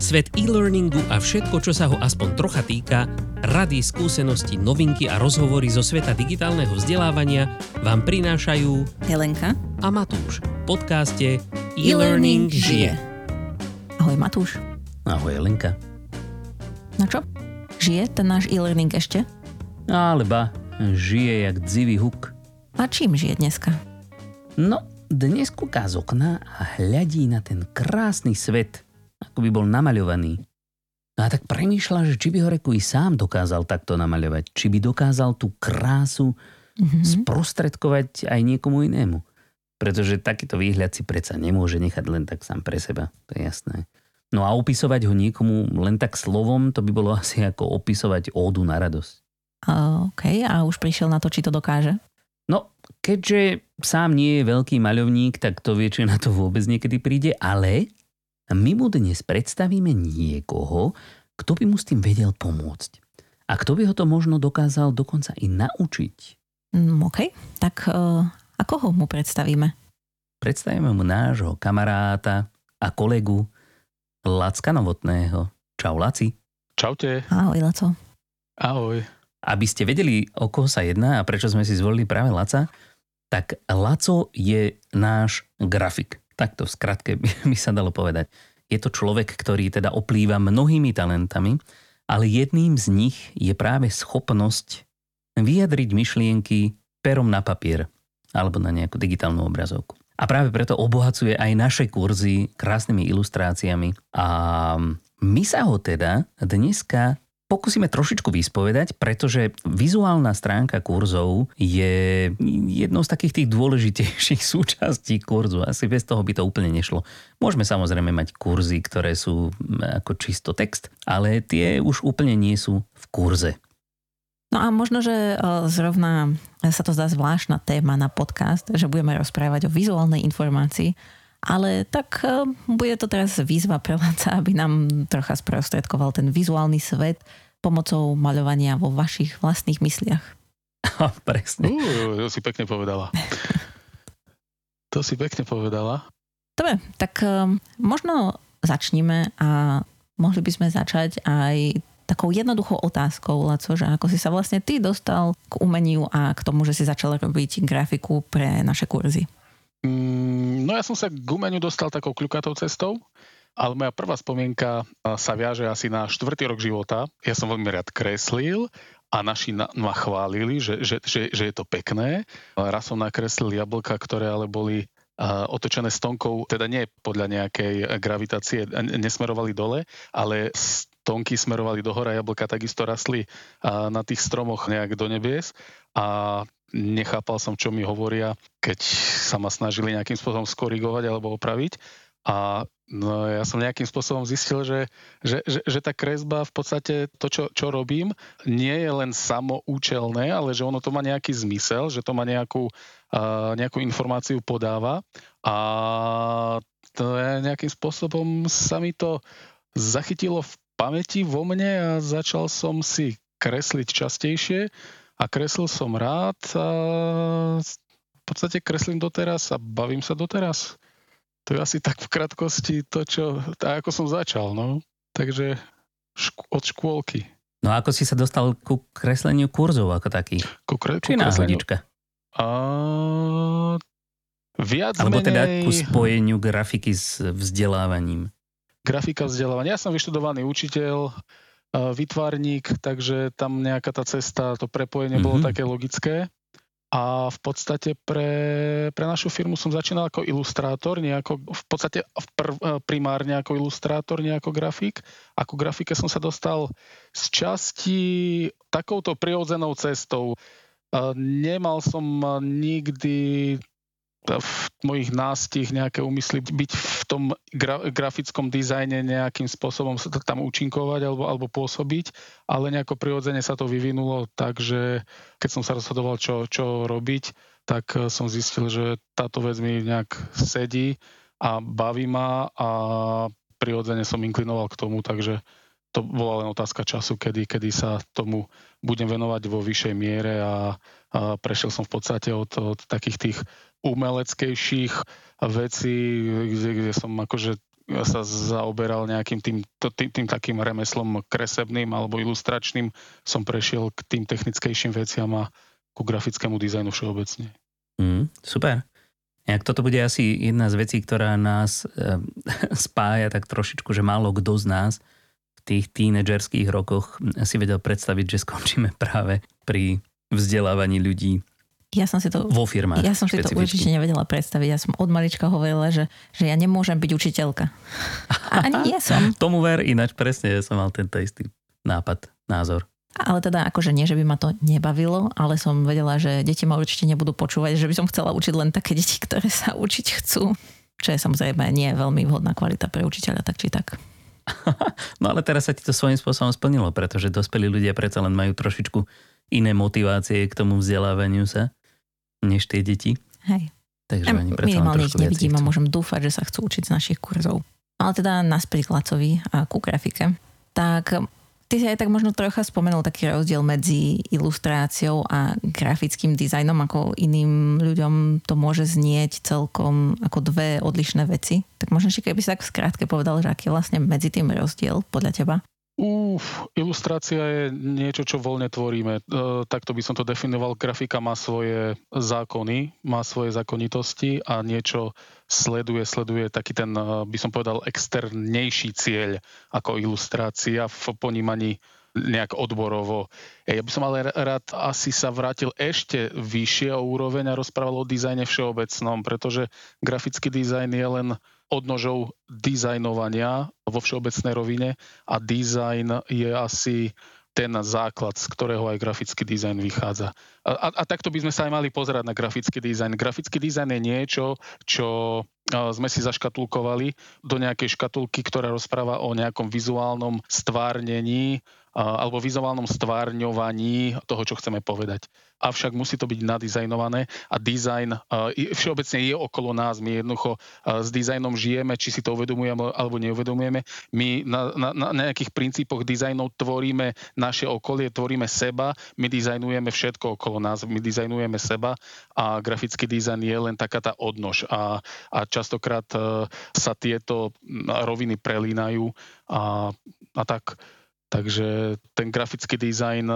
Svet e-learningu a všetko, čo sa ho aspoň trocha týka, rady, skúsenosti, novinky a rozhovory zo sveta digitálneho vzdelávania vám prinášajú Helenka a Matúš v podcaste E-Learning žije. Ahoj Matúš. Ahoj Helenka. No čo? Žije ten náš e-learning ešte? Ale ba, žije jak dzivý huk. A čím žije dneska? No, dnes kúka z okna a hľadí na ten krásny svet, ako by bol namaľovaný. No a tak premýšľa, že či by ho reku i sám dokázal takto namaľovať. Či by dokázal tú krásu Mhm. sprostredkovať aj niekomu inému. Pretože takýto výhľad si predsa nemôže nechať len tak sám pre seba. To je jasné. No a opisovať ho niekomu len tak slovom, to by bolo asi ako opisovať ódu na radosť. Uh, OK, a už prišiel na to, či to dokáže? No, keďže sám nie je veľký maľovník, tak to vie, či na to vôbec niekedy príde, ale my mu dnes predstavíme niekoho, kto by mu s tým vedel pomôcť. A kto by ho to možno dokázal dokonca i naučiť. Mm, OK, tak uh, a koho mu predstavíme? Predstavíme mu nášho kamaráta a kolegu Lacka Novotného. Čau, Laci. Čaute. Ahoj, Laco. Ahoj. Aby ste vedeli, o koho sa jedná a prečo sme si zvolili práve Laca, tak Laco je náš grafik. Takto v skratke by, by sa dalo povedať. Je to človek, ktorý teda oplýva mnohými talentami, ale jedným z nich je práve schopnosť vyjadriť myšlienky perom na papier alebo na nejakú digitálnu obrazovku. A práve preto obohacuje aj naše kurzy krásnymi ilustráciami. A my sa ho teda dneska pokúsime trošičku vyspovedať, pretože vizuálna stránka kurzov je jednou z takých tých dôležitejších súčastí kurzu. Asi bez toho by to úplne nešlo. Môžeme samozrejme mať kurzy, ktoré sú ako čisto text, ale tie už úplne nie sú v kurze. No a možno, že uh, zrovna sa to zdá zvláštna téma na podcast, že budeme rozprávať o vizuálnej informácii, ale tak uh, bude to teraz výzva pre Laca, aby nám trocha sprostredkoval ten vizuálny svet pomocou maľovania vo vašich vlastných mysliach. Presne. Uh, to si pekne povedala. to si pekne povedala. Dobre, tak um, možno začníme a mohli by sme začať aj takou jednoduchou otázkou, Laco, že ako si sa vlastne ty dostal k umeniu a k tomu, že si začal robiť grafiku pre naše kurzy. Mm, no ja som sa k umeniu dostal takou kľukatou cestou, ale moja prvá spomienka sa viaže asi na štvrtý rok života. Ja som veľmi rád kreslil a naši na, ma chválili, že, že, že, že je to pekné. Raz som nakreslil jablka, ktoré ale boli otočené stonkou, teda nie podľa nejakej gravitácie, nesmerovali dole, ale stonky smerovali do hora, jablka takisto rastli na tých stromoch nejak do nebies a nechápal som, čo mi hovoria, keď sa ma snažili nejakým spôsobom skorigovať alebo opraviť. A no, ja som nejakým spôsobom zistil, že, že, že, že tá kresba v podstate to, čo, čo robím, nie je len samoučelné, ale že ono to má nejaký zmysel, že to má nejakú, uh, nejakú informáciu podáva a to je nejakým spôsobom sa mi to zachytilo v pamäti vo mne a začal som si kresliť častejšie a kreslil som rád a v podstate kreslím doteraz a bavím sa doteraz. To je asi tak v krátkosti to, čo, tak ako som začal, no. Takže šk- od škôlky. No a ako si sa dostal ku kresleniu kurzov ako taký? Ku kre- Či ku náhodička? A... Viac Alebo teda menej ku spojeniu grafiky s vzdelávaním? grafika vzdelávania. Ja som vyštudovaný učiteľ, a vytvarník, takže tam nejaká tá cesta, to prepojenie bolo Mhm. také logické. A v podstate pre, pre našu firmu som začínal ako ilustrátor, nejako, v podstate v prv, primárne ako ilustrátor, nie ako grafik. Ako grafike som sa dostal z časti takouto prirodzenou cestou. A Nemal som nikdy v mojich nástih nejaké úmysly byť v tom gra- grafickom dizajne nejakým spôsobom sa tam účinkovať alebo, alebo pôsobiť, ale nejako prirodzene sa to vyvinulo, takže keď som sa rozhodoval, čo, čo robiť, tak eh, som zistil, že táto vec mi nejak sedí a baví ma a prirodzene som inklinoval k tomu, takže to bola len otázka času, kedy, kedy sa tomu budem venovať vo vyššej miere a, a prešiel som v podstate od, od takých tých umeleckejších vecí, kde, kde som akože sa zaoberal nejakým tým, tým, tým takým remeslom kresebným alebo ilustračným, som prešiel k tým technickejším veciam a ku grafickému dizajnu všeobecne. Mm, super. Jak toto bude asi jedna z vecí, ktorá nás e, spája tak trošičku, že málo kto z nás tých tínedžerských rokoch si vedel predstaviť, že skončíme práve pri vzdelávaní ľudí ja som si to, vo firmách. Ja som si to určite nevedela predstaviť. Ja som od malička hovorila, že, že ja nemôžem byť učiteľka. A ani nie som. Tomu ver, ináč presne, ja som mal tento istý nápad, názor. Ale teda akože nie, že by ma to nebavilo, ale som vedela, že deti ma určite nebudú počúvať, že by som chcela učiť len také deti, ktoré sa učiť chcú. Čo je samozrejme nie veľmi vhodná kvalita pre učiteľa, tak či tak. No ale teraz sa ti to svojím spôsobom splnilo, pretože dospelí ľudia predsa len majú trošičku iné motivácie k tomu vzdelávaniu sa než tie deti. Hej. Takže oni minimálne ich nevidím a môžem dúfať, že sa chcú učiť z našich kurzov. Ale teda naspäť k Lacovi a ku grafike. Tak ty si aj tak možno trocha spomenul taký rozdiel medzi ilustráciou a grafickým dizajnom, ako iným ľuďom to môže znieť celkom ako dve odlišné veci. Tak možno ešte keby si tak skrátke povedal, že aký je vlastne medzi tým rozdiel podľa teba? Uf, ilustrácia je niečo, čo voľne tvoríme. E, takto by som to definoval. Grafika má svoje zákony, má svoje zákonitosti a niečo sleduje, sleduje taký ten, e, by som povedal, externejší cieľ ako ilustrácia v ponímaní nejak odborovo. Ja by som ale rád asi sa vrátil ešte vyššie o úroveň a rozprával o dizajne všeobecnom, pretože grafický dizajn je len odnožov dizajnovania vo všeobecnej rovine a dizajn je asi ten základ, z ktorého aj grafický dizajn vychádza. A, a, a takto by sme sa aj mali pozerať na grafický dizajn. Grafický dizajn je niečo, čo sme si zaškatulkovali do nejakej škatulky, ktorá rozpráva o nejakom vizuálnom stvárnení alebo vizuálnom stvárňovaní toho, čo chceme povedať. Avšak musí to byť nadizajnované a dizajn všeobecne je okolo nás. My jednoducho s dizajnom žijeme, či si to uvedomujeme alebo neuvedomujeme. My na, na, na nejakých princípoch dizajnov tvoríme naše okolie, tvoríme seba, my dizajnujeme všetko okolo nás, my dizajnujeme seba a grafický dizajn je len taká tá odnož a, a častokrát e, sa tieto roviny prelínajú a, a tak Takže ten grafický dizajn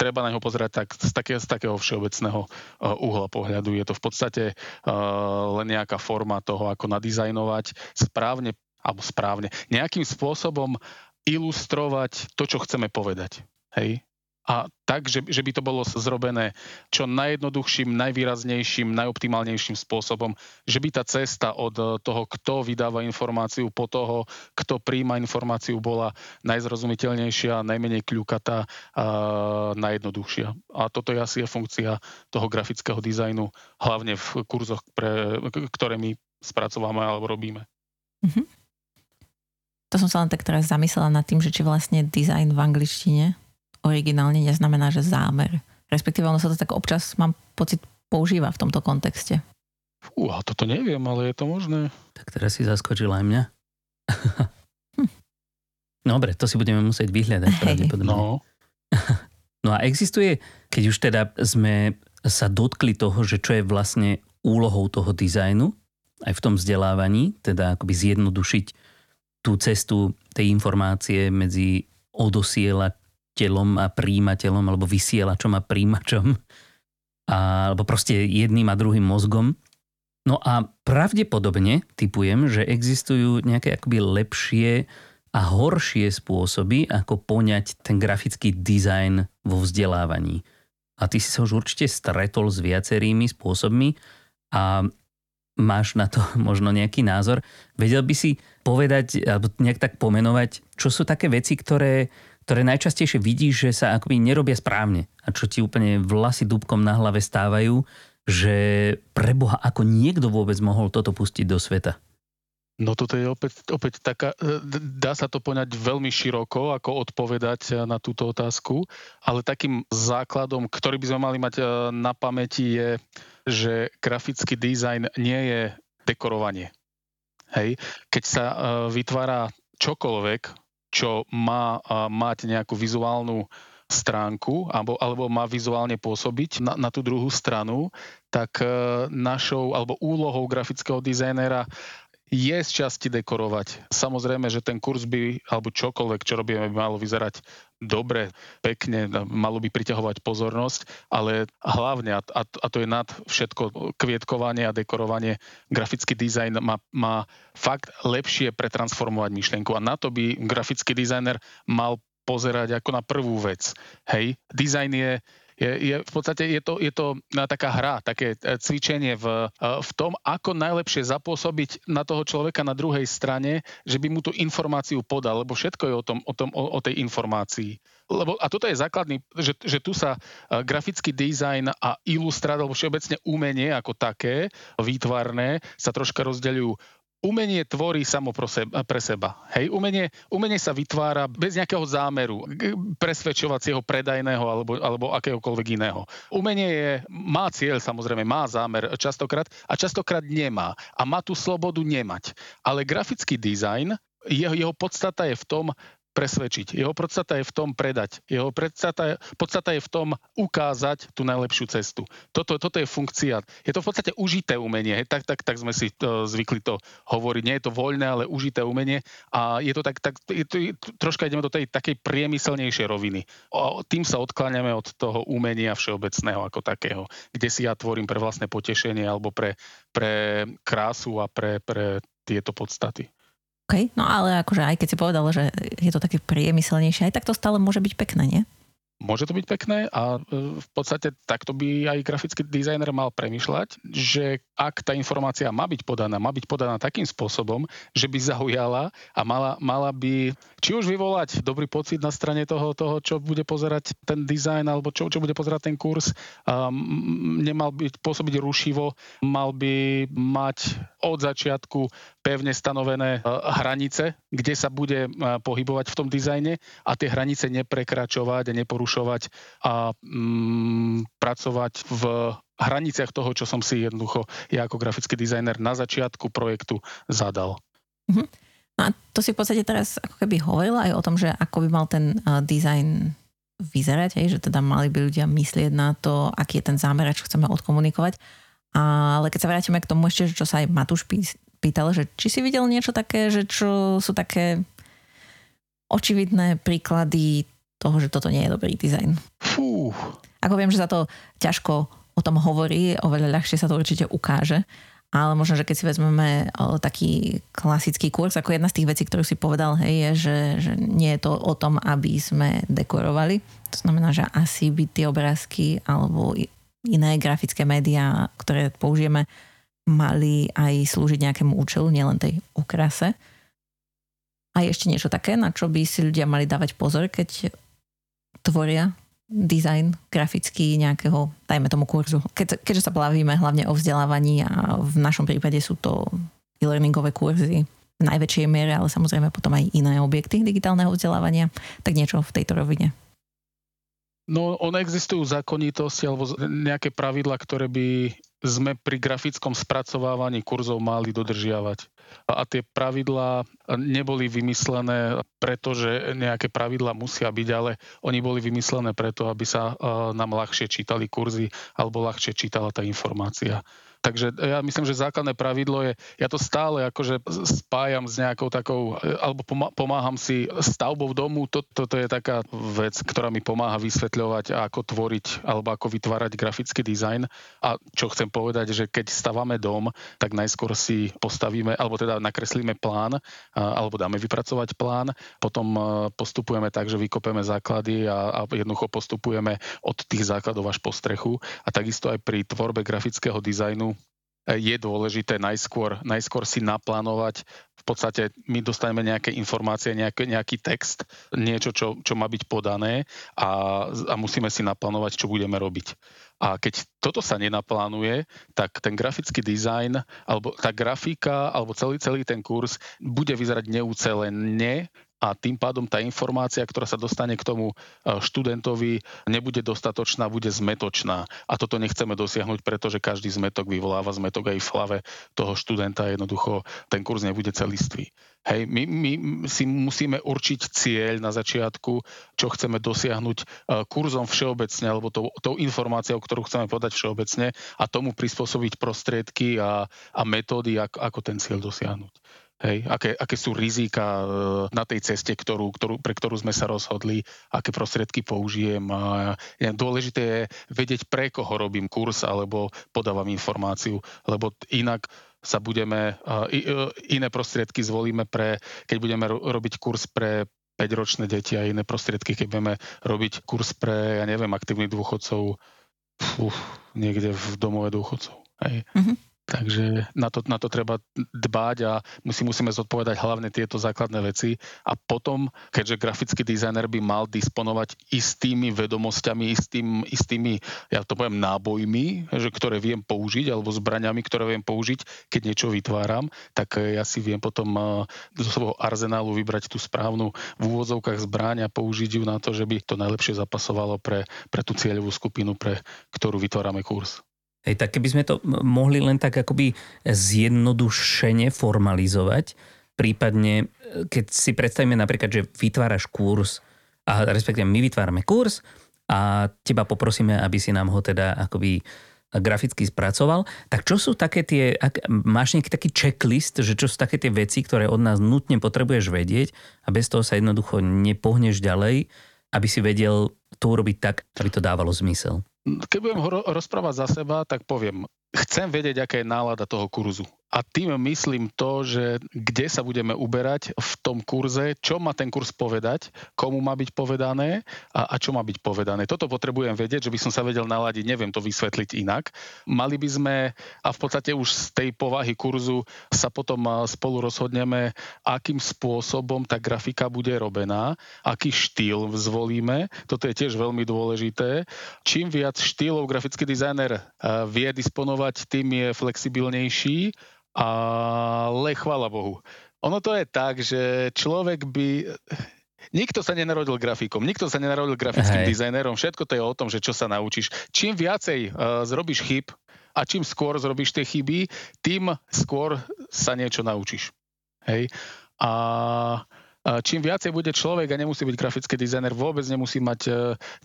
treba na neho pozerať tak, z, takého, z takého všeobecného uhla pohľadu. Je to v podstate len nejaká forma toho, ako nadizajnovať správne, alebo správne, nejakým spôsobom ilustrovať to, čo chceme povedať. Hej? A tak, že, že by to bolo zrobené čo najjednoduchším, najvýraznejším, najoptimálnejším spôsobom, že by tá cesta od eh, toho, kto vydáva informáciu, po toho, kto príjma informáciu, bola najzrozumiteľnejšia, najmenej kľukatá a najjednoduchšia. A toto je asi je funkcia toho grafického dizajnu, hlavne v kurzoch, pre, ktoré my spracovávame alebo robíme. Mm-hmm. To som sa len tak teraz zamyslela nad tým, že či vlastne dizajn v angličtine originálne neznamená, že zámer. Respektíve ono sa to tak občas, mám pocit, používa v tomto kontexte. Fúha, toto neviem, ale je to možné. Tak teraz si zaskočil aj mňa. hm. Dobre, to si budeme musieť vyhľadať pravdepodobne. No. no a existuje, keď už teda sme sa dotkli toho, že čo je vlastne úlohou toho dizajnu, aj v tom vzdelávaní, teda akoby zjednodušiť tú cestu tej informácie medzi odosiela vysielateľom a príjimateľom alebo vysielačom a príjimačom a, alebo proste jedným a druhým mozgom. No a pravdepodobne typujem, že existujú nejaké akoby lepšie a horšie spôsoby, ako poňať ten grafický dizajn vo vzdelávaní. A ty si sa už určite stretol s viacerými spôsobmi a máš na to možno nejaký názor. Vedel by si povedať, alebo nejak tak pomenovať, čo sú také veci, ktoré ktoré najčastejšie vidíš, že sa akoby nerobia správne a čo ti úplne vlasy dúbkom na hlave stávajú, že preboha, ako niekto vôbec mohol toto pustiť do sveta? No toto je opäť, opäť taká, e, dá sa to poňať veľmi široko, ako odpovedať na túto otázku, ale takým základom, ktorý by sme mali mať e, na pamäti je, že grafický dizajn nie je dekorovanie. Hej? Keď sa e, vytvára čokoľvek, čo má mať nejakú vizuálnu stránku alebo, alebo má vizuálne pôsobiť na, na tú druhú stranu, tak e, našou alebo úlohou grafického dizajnera je z časti dekorovať. Samozrejme, že ten kurz by, alebo čokoľvek, čo robíme, by malo vyzerať dobre, pekne, malo by priťahovať pozornosť, ale hlavne, a, to je nad všetko, kvietkovanie a dekorovanie, grafický dizajn má, má fakt lepšie pretransformovať myšlienku a na to by grafický dizajner mal pozerať ako na prvú vec. Hej, dizajn je je, je v podstate je to, je to taká hra, také e, cvičenie v, e, v tom, ako najlepšie zapôsobiť na toho človeka na druhej strane, že by mu tú informáciu podal, lebo všetko je o, tom, o, tom, o, o tej informácii. Lebo, a toto je základný, že, že tu sa e, grafický dizajn a ilustrát, alebo všeobecne umenie ako také, výtvarné, sa troška rozdeľujú umenie tvorí samo pre seba. Hej, umenie, umenie sa vytvára bez nejakého zámeru, presvedčovacieho, predajného alebo, alebo akéhokoľvek iného. Umenie je, má cieľ samozrejme, má zámer častokrát a častokrát nemá. A má tú slobodu nemať. Ale grafický dizajn jeho, jeho podstata je v tom presvedčiť. Jeho podstata je v tom predať. Jeho podstata, podstata je v tom ukázať tú najlepšiu cestu. Toto, toto je funkcia. Je to v podstate užité umenie. Tak, tak, tak sme si uh, zvykli to hovoriť. Nie je to voľné, ale užité umenie. A je to tak, tak je to, troška ideme do tej takej priemyselnejšej roviny. O, tým sa odkláňame od toho umenia všeobecného ako takého, kde si ja tvorím pre vlastné potešenie alebo pre, pre krásu a pre, pre tieto podstaty. OK, no ale akože aj keď si povedal, že je to také priemyselnejšie, aj tak to stále môže byť pekné, nie? Môže to byť pekné a e, v podstate takto by aj grafický dizajner mal premyšľať, že ak tá informácia má byť podaná, má byť podaná takým spôsobom, že by zaujala a mala, mala by či už vyvolať dobrý pocit na strane toho, toho čo bude pozerať ten dizajn alebo čo, čo bude pozerať ten kurz, um, nemal byť pôsobiť rušivo, mal by mať od začiatku pevne stanovené uh, hranice, kde sa bude uh, pohybovať v tom dizajne a tie hranice neprekračovať a neporušovať a um, pracovať v hraniciach toho, čo som si jednoducho ja ako grafický dizajner na začiatku projektu zadal. No a to si v podstate teraz ako keby hovorila aj o tom, že ako by mal ten uh, dizajn vyzerať, hej, že teda mali by ľudia myslieť na to, aký je ten zámer, čo chceme odkomunikovať. Ale keď sa vrátime k tomu ešte, čo sa aj Matúš pýtal, že či si videl niečo také, že čo sú také očividné príklady toho, že toto nie je dobrý dizajn. Fú. Ako viem, že sa to ťažko o tom hovorí, oveľa ľahšie sa to určite ukáže. Ale možno, že keď si vezmeme taký klasický kurz, ako jedna z tých vecí, ktorú si povedal, hej, je, že, že nie je to o tom, aby sme dekorovali. To znamená, že asi by tie obrázky alebo iné grafické médiá, ktoré použijeme, mali aj slúžiť nejakému účelu, nielen tej okrase. A ešte niečo také, na čo by si ľudia mali dávať pozor, keď tvoria design grafický nejakého, dajme tomu kurzu. Keď, keďže sa bavíme hlavne o vzdelávaní a v našom prípade sú to e-learningové kurzy v najväčšej miere, ale samozrejme potom aj iné objekty digitálneho vzdelávania, tak niečo v tejto rovine. No, ono existujú zákonitosti alebo nejaké pravidla, ktoré by sme pri grafickom spracovávaní kurzov mali dodržiavať a tie pravidlá neboli vymyslené preto, že nejaké pravidlá musia byť, ale oni boli vymyslené preto, aby sa nám ľahšie čítali kurzy alebo ľahšie čítala tá informácia. Takže ja myslím, že základné pravidlo je, ja to stále akože spájam s nejakou takou, alebo pomáham si stavbou domu, toto to, to je taká vec, ktorá mi pomáha vysvetľovať, ako tvoriť alebo ako vytvárať grafický dizajn. A čo chcem povedať, že keď stavame dom, tak najskôr si postavíme, alebo teda nakreslíme plán, alebo dáme vypracovať plán, potom postupujeme tak, že vykopeme základy a, a jednoducho postupujeme od tých základov až po strechu. A takisto aj pri tvorbe grafického dizajnu je dôležité najskôr, najskôr si naplánovať. V podstate my dostaneme nejaké informácie, nejaký, nejaký text, niečo, čo, čo má byť podané a, a musíme si naplánovať, čo budeme robiť. A keď toto sa nenaplánuje, tak ten grafický dizajn, alebo tá grafika, alebo celý, celý ten kurz bude vyzerať neúcelene a tým pádom tá informácia, ktorá sa dostane k tomu e, študentovi, nebude dostatočná, bude zmetočná. A toto nechceme dosiahnuť, pretože každý zmetok vyvoláva zmetok aj v hlave toho študenta. Jednoducho ten kurz nebude celistvý. Hej, my, my si musíme určiť cieľ na začiatku, čo chceme dosiahnuť e, kurzom všeobecne, alebo tou, tou informáciou, ktorú chceme podať všeobecne a tomu prispôsobiť prostriedky a, a metódy, ako, ako ten cieľ dosiahnuť. Hej, aké, aké sú rizika e, na tej ceste, ktorú, ktorú, pre ktorú sme sa rozhodli, aké prostriedky použijem. A dôležité je vedieť, pre koho robím kurz alebo podávam informáciu, lebo inak sa budeme, e, iné prostriedky zvolíme pre, keď budeme robiť kurz pre 5-ročné deti a iné prostriedky, keď budeme robiť kurz pre, ja neviem, aktívnych dôchodcov uf, niekde v domove dôchodcov. Hej. Mm-hmm. Takže na to, na to treba dbať a musí, musíme zodpovedať hlavne tieto základné veci. A potom, keďže grafický dizajner by mal disponovať istými vedomosťami, istým, istými, ja to poviem, nábojmi, že, ktoré viem použiť, alebo zbraňami, ktoré viem použiť, keď niečo vytváram, tak ja si viem potom zo svojho arzenálu vybrať tú správnu v úvodzovkách zbraň a použiť ju na to, že by to najlepšie zapasovalo pre, pre tú cieľovú skupinu, pre ktorú vytvárame kurz. Hej, tak keby sme to mohli len tak akoby zjednodušene formalizovať, prípadne e, keď si predstavíme napríklad, že vytváraš kurz, a respektíve my vytvárame kurz a teba poprosíme, aby si nám ho teda akoby graficky spracoval, tak čo sú také tie, ak máš nejaký taký checklist, že čo sú také tie veci, ktoré od nás nutne potrebuješ vedieť a bez toho sa jednoducho nepohneš ďalej, aby si vedel to urobiť tak, aby to dávalo zmysel? Keď budem ho rozprávať za seba, tak poviem, chcem vedieť, aká je nálada toho kurzu. A tým myslím to, že kde sa budeme uberať v tom kurze, čo má ten kurz povedať, komu má byť povedané a, a čo má byť povedané. Toto potrebujem vedieť, že by som sa vedel naladiť, neviem to vysvetliť inak. Mali by sme, a v podstate už z tej povahy kurzu sa potom spolu rozhodneme, akým spôsobom tá grafika bude robená, aký štýl zvolíme. Toto je tiež veľmi dôležité. Čím viac štýlov grafický dizajner vie disponovať, tým je flexibilnejší ale chvála Bohu. Ono to je tak, že človek by... Nikto sa nenarodil grafikom, nikto sa nenarodil grafickým Hej. dizajnerom, všetko to je o tom, že čo sa naučíš. Čím viacej uh, zrobíš chyb a čím skôr zrobíš tie chyby, tým skôr sa niečo naučíš. Hej. A čím viacej bude človek a nemusí byť grafický dizajner, vôbec nemusí mať e,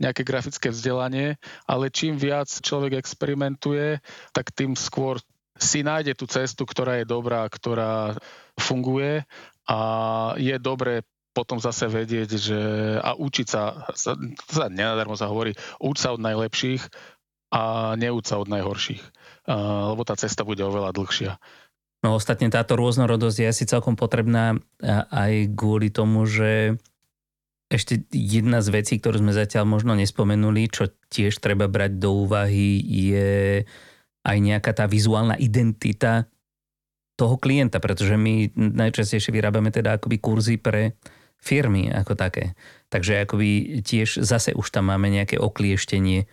nejaké grafické vzdelanie, ale čím viac človek experimentuje, tak tým skôr si nájde tú cestu, ktorá je dobrá, ktorá funguje a je dobré potom zase vedieť, že a učiť sa, sa, sa nenadarmo sa hovorí, uč sa od najlepších a neúč sa od najhorších, lebo tá cesta bude oveľa dlhšia. No ostatne táto rôznorodosť je asi celkom potrebná aj kvôli tomu, že ešte jedna z vecí, ktorú sme zatiaľ možno nespomenuli, čo tiež treba brať do úvahy, je aj nejaká tá vizuálna identita toho klienta, pretože my najčastejšie vyrábame teda akoby kurzy pre firmy ako také. Takže akoby tiež zase už tam máme nejaké oklieštenie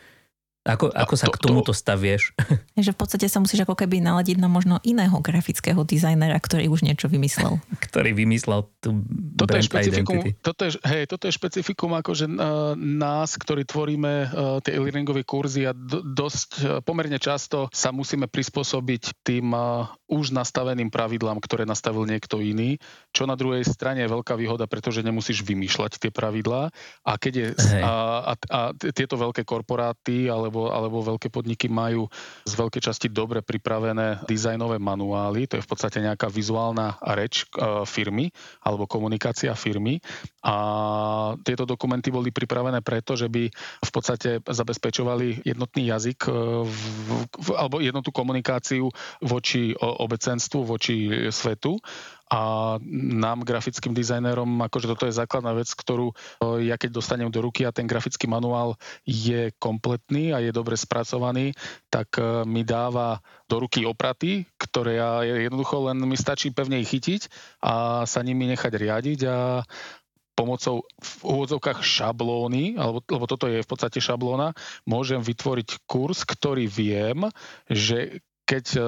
ako, ako sa to, k tomuto stavieš? Že v podstate sa musíš ako keby naladiť na možno iného grafického dizajnera, ktorý už niečo vymyslel. ktorý vymyslel tú toto je špecifikum, toto je, hej, toto je špecifikum akože uh, nás, ktorí tvoríme uh, tie e-learningové kurzy a do, dosť uh, pomerne často sa musíme prispôsobiť tým uh, už nastaveným pravidlám, ktoré nastavil niekto iný, čo na druhej strane je veľká výhoda, pretože nemusíš vymýšľať tie pravidlá. A keď je a, a, a tieto veľké korporáty ale alebo, alebo veľké podniky majú z veľkej časti dobre pripravené dizajnové manuály, to je v podstate nejaká vizuálna reč e, firmy alebo komunikácia firmy. A tieto dokumenty boli pripravené preto, že by v podstate zabezpečovali jednotný jazyk e, v, v, alebo jednotnú komunikáciu voči obecenstvu, voči svetu. A nám, grafickým dizajnerom, akože toto je základná vec, ktorú ja keď dostanem do ruky a ten grafický manuál je kompletný a je dobre spracovaný, tak e, mi dáva do ruky opraty, ktoré ja jednoducho len mi stačí pevne ich chytiť a sa nimi nechať riadiť a pomocou v úvodzovkách šablóny, alebo, lebo toto je v podstate šablóna, môžem vytvoriť kurz, ktorý viem, že keď uh,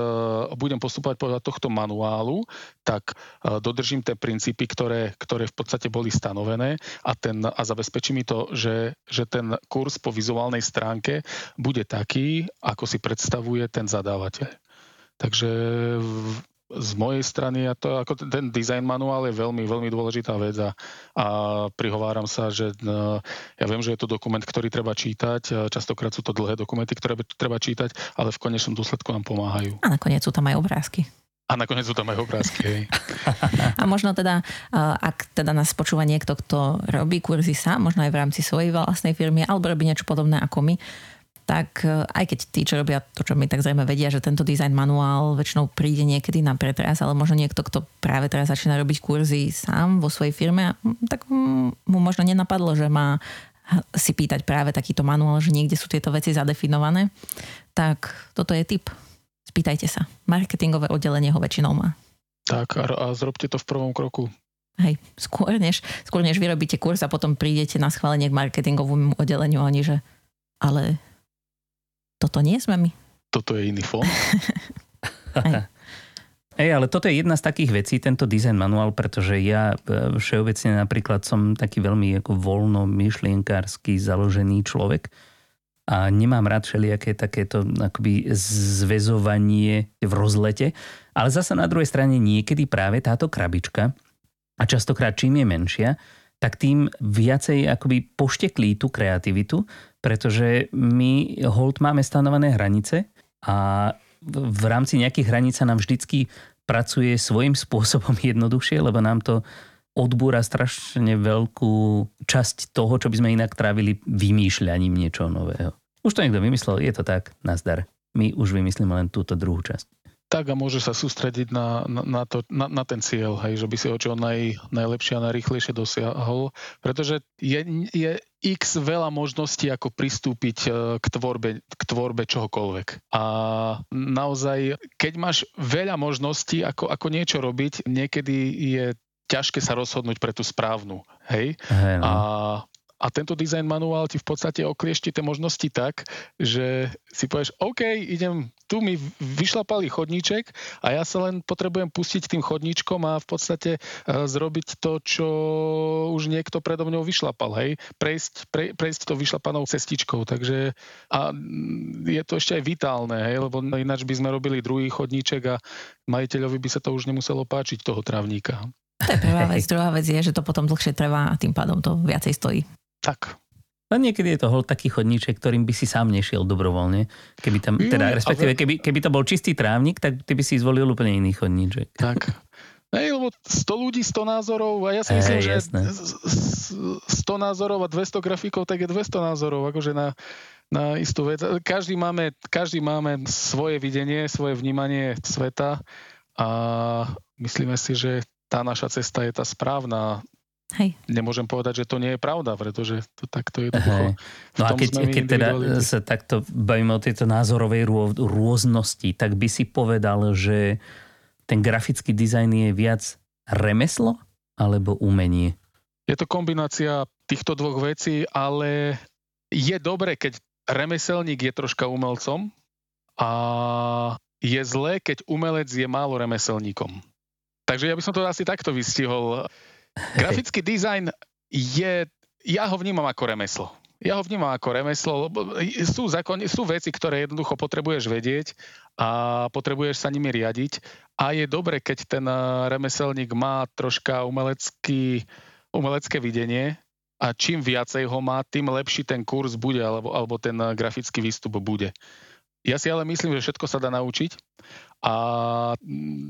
budem postupovať podľa tohto manuálu, tak uh, dodržím tie princípy, ktoré, ktoré v podstate boli stanovené a, ten, a zabezpečí mi to, že, že ten kurz po vizuálnej stránke bude taký, ako si predstavuje ten zadávateľ. Takže z mojej strany a to ako ten design manuál je veľmi, veľmi dôležitá vec a, a prihováram sa, že no, ja viem, že je to dokument, ktorý treba čítať, častokrát sú to dlhé dokumenty, ktoré treba čítať, ale v konečnom dôsledku nám pomáhajú. A nakoniec sú tam aj obrázky. A nakoniec sú tam aj obrázky. Hej. A možno teda, ak teda nás počúva niekto, kto robí kurzy sám, možno aj v rámci svojej vlastnej firmy, alebo robí niečo podobné ako my, tak e, aj keď tí, čo robia to, čo my tak zrejme vedia, že tento design manuál väčšinou príde niekedy na pretras, ale možno niekto, kto práve teraz začína robiť kurzy sám vo svojej firme, tak mu možno nenapadlo, že má si pýtať práve takýto manuál, že niekde sú tieto veci zadefinované. Tak toto je tip. Spýtajte sa. Marketingové oddelenie ho väčšinou má. Tak a, a zrobte to v prvom kroku. Hej, skôr než, skôr než vyrobíte kurz a potom prídete na schválenie k marketingovému oddeleniu ani, že ale toto nie sme my. Toto je iný fond. Ej, ale toto je jedna z takých vecí, tento design manuál, pretože ja e, všeobecne napríklad som taký veľmi ako voľno myšlienkársky založený človek a nemám rád všelijaké takéto akoby zväzovanie v rozlete, ale zase na druhej strane niekedy práve táto krabička a častokrát čím je menšia, tak tým viacej akoby pošteklí tú kreativitu, pretože my hold máme stanovené hranice a v rámci nejakých hraníc sa nám vždycky pracuje svojím spôsobom jednoduchšie, lebo nám to odbúra strašne veľkú časť toho, čo by sme inak trávili vymýšľaním niečoho nového. Už to niekto vymyslel, je to tak, nazdar. My už vymyslíme len túto druhú časť tak a môže sa sústrediť na, na, na, to, na, na ten cieľ, hej, že by si ho čo naj, najlepšie a najrychlejšie dosiahol. Pretože je, je x veľa možností, ako pristúpiť e, k tvorbe, k tvorbe čohokoľvek. A naozaj, keď máš veľa možností, ako, ako niečo robiť, niekedy je ťažké sa rozhodnúť pre tú správnu. Hej? Hey, no. A a tento design manuál ti v podstate okliešti tie možnosti tak, že si povieš, OK, idem, tu mi vyšlapali chodníček a ja sa len potrebujem pustiť tým chodníčkom a v podstate uh, zrobiť to, čo už niekto predo mňou vyšlapal, hej, prejsť, pre, prejsť to vyšlapanou cestičkou, takže a je to ešte aj vitálne, hej, lebo ináč by sme robili druhý chodníček a majiteľovi by sa to už nemuselo páčiť toho trávnika. To je prvá vec. Druhá vec je, že to potom dlhšie trvá a tým pádom to viacej stojí. Tak. Len niekedy je to hol taký chodníček, ktorým by si sám nešiel dobrovoľne. Keby tam, teda, respektíve, keby, keby to bol čistý trávnik, tak ty by si zvolil úplne iný chodníček. Tak. Hej, lebo 100 ľudí, 100 názorov a ja si myslím, hey, že jasné. 100 názorov a 200 grafikov, tak je 200 názorov, akože na, na istú vec. Každý máme, každý máme svoje videnie, svoje vnímanie sveta a myslíme si, že tá naša cesta je tá správna Hej. Nemôžem povedať, že to nie je pravda, pretože to takto je jednoducho. No a keď, keď teda sa takto bavíme o tejto názorovej rô, rôznosti, tak by si povedal, že ten grafický dizajn je viac remeslo alebo umenie? Je to kombinácia týchto dvoch vecí, ale je dobre, keď remeselník je troška umelcom a je zlé, keď umelec je málo remeselníkom. Takže ja by som to asi takto vystihol. Grafický dizajn je, ja ho vnímam ako remeslo. Ja ho vnímam ako remeslo, lebo sú, zákon, sú veci, ktoré jednoducho potrebuješ vedieť a potrebuješ sa nimi riadiť. A je dobre, keď ten eh, remeselník má troška umelecký, umelecké videnie a čím viacej ho má, tým lepší ten kurz bude alebo, alebo ten eh, grafický výstup bude. Ja si ale myslím, že všetko sa dá naučiť a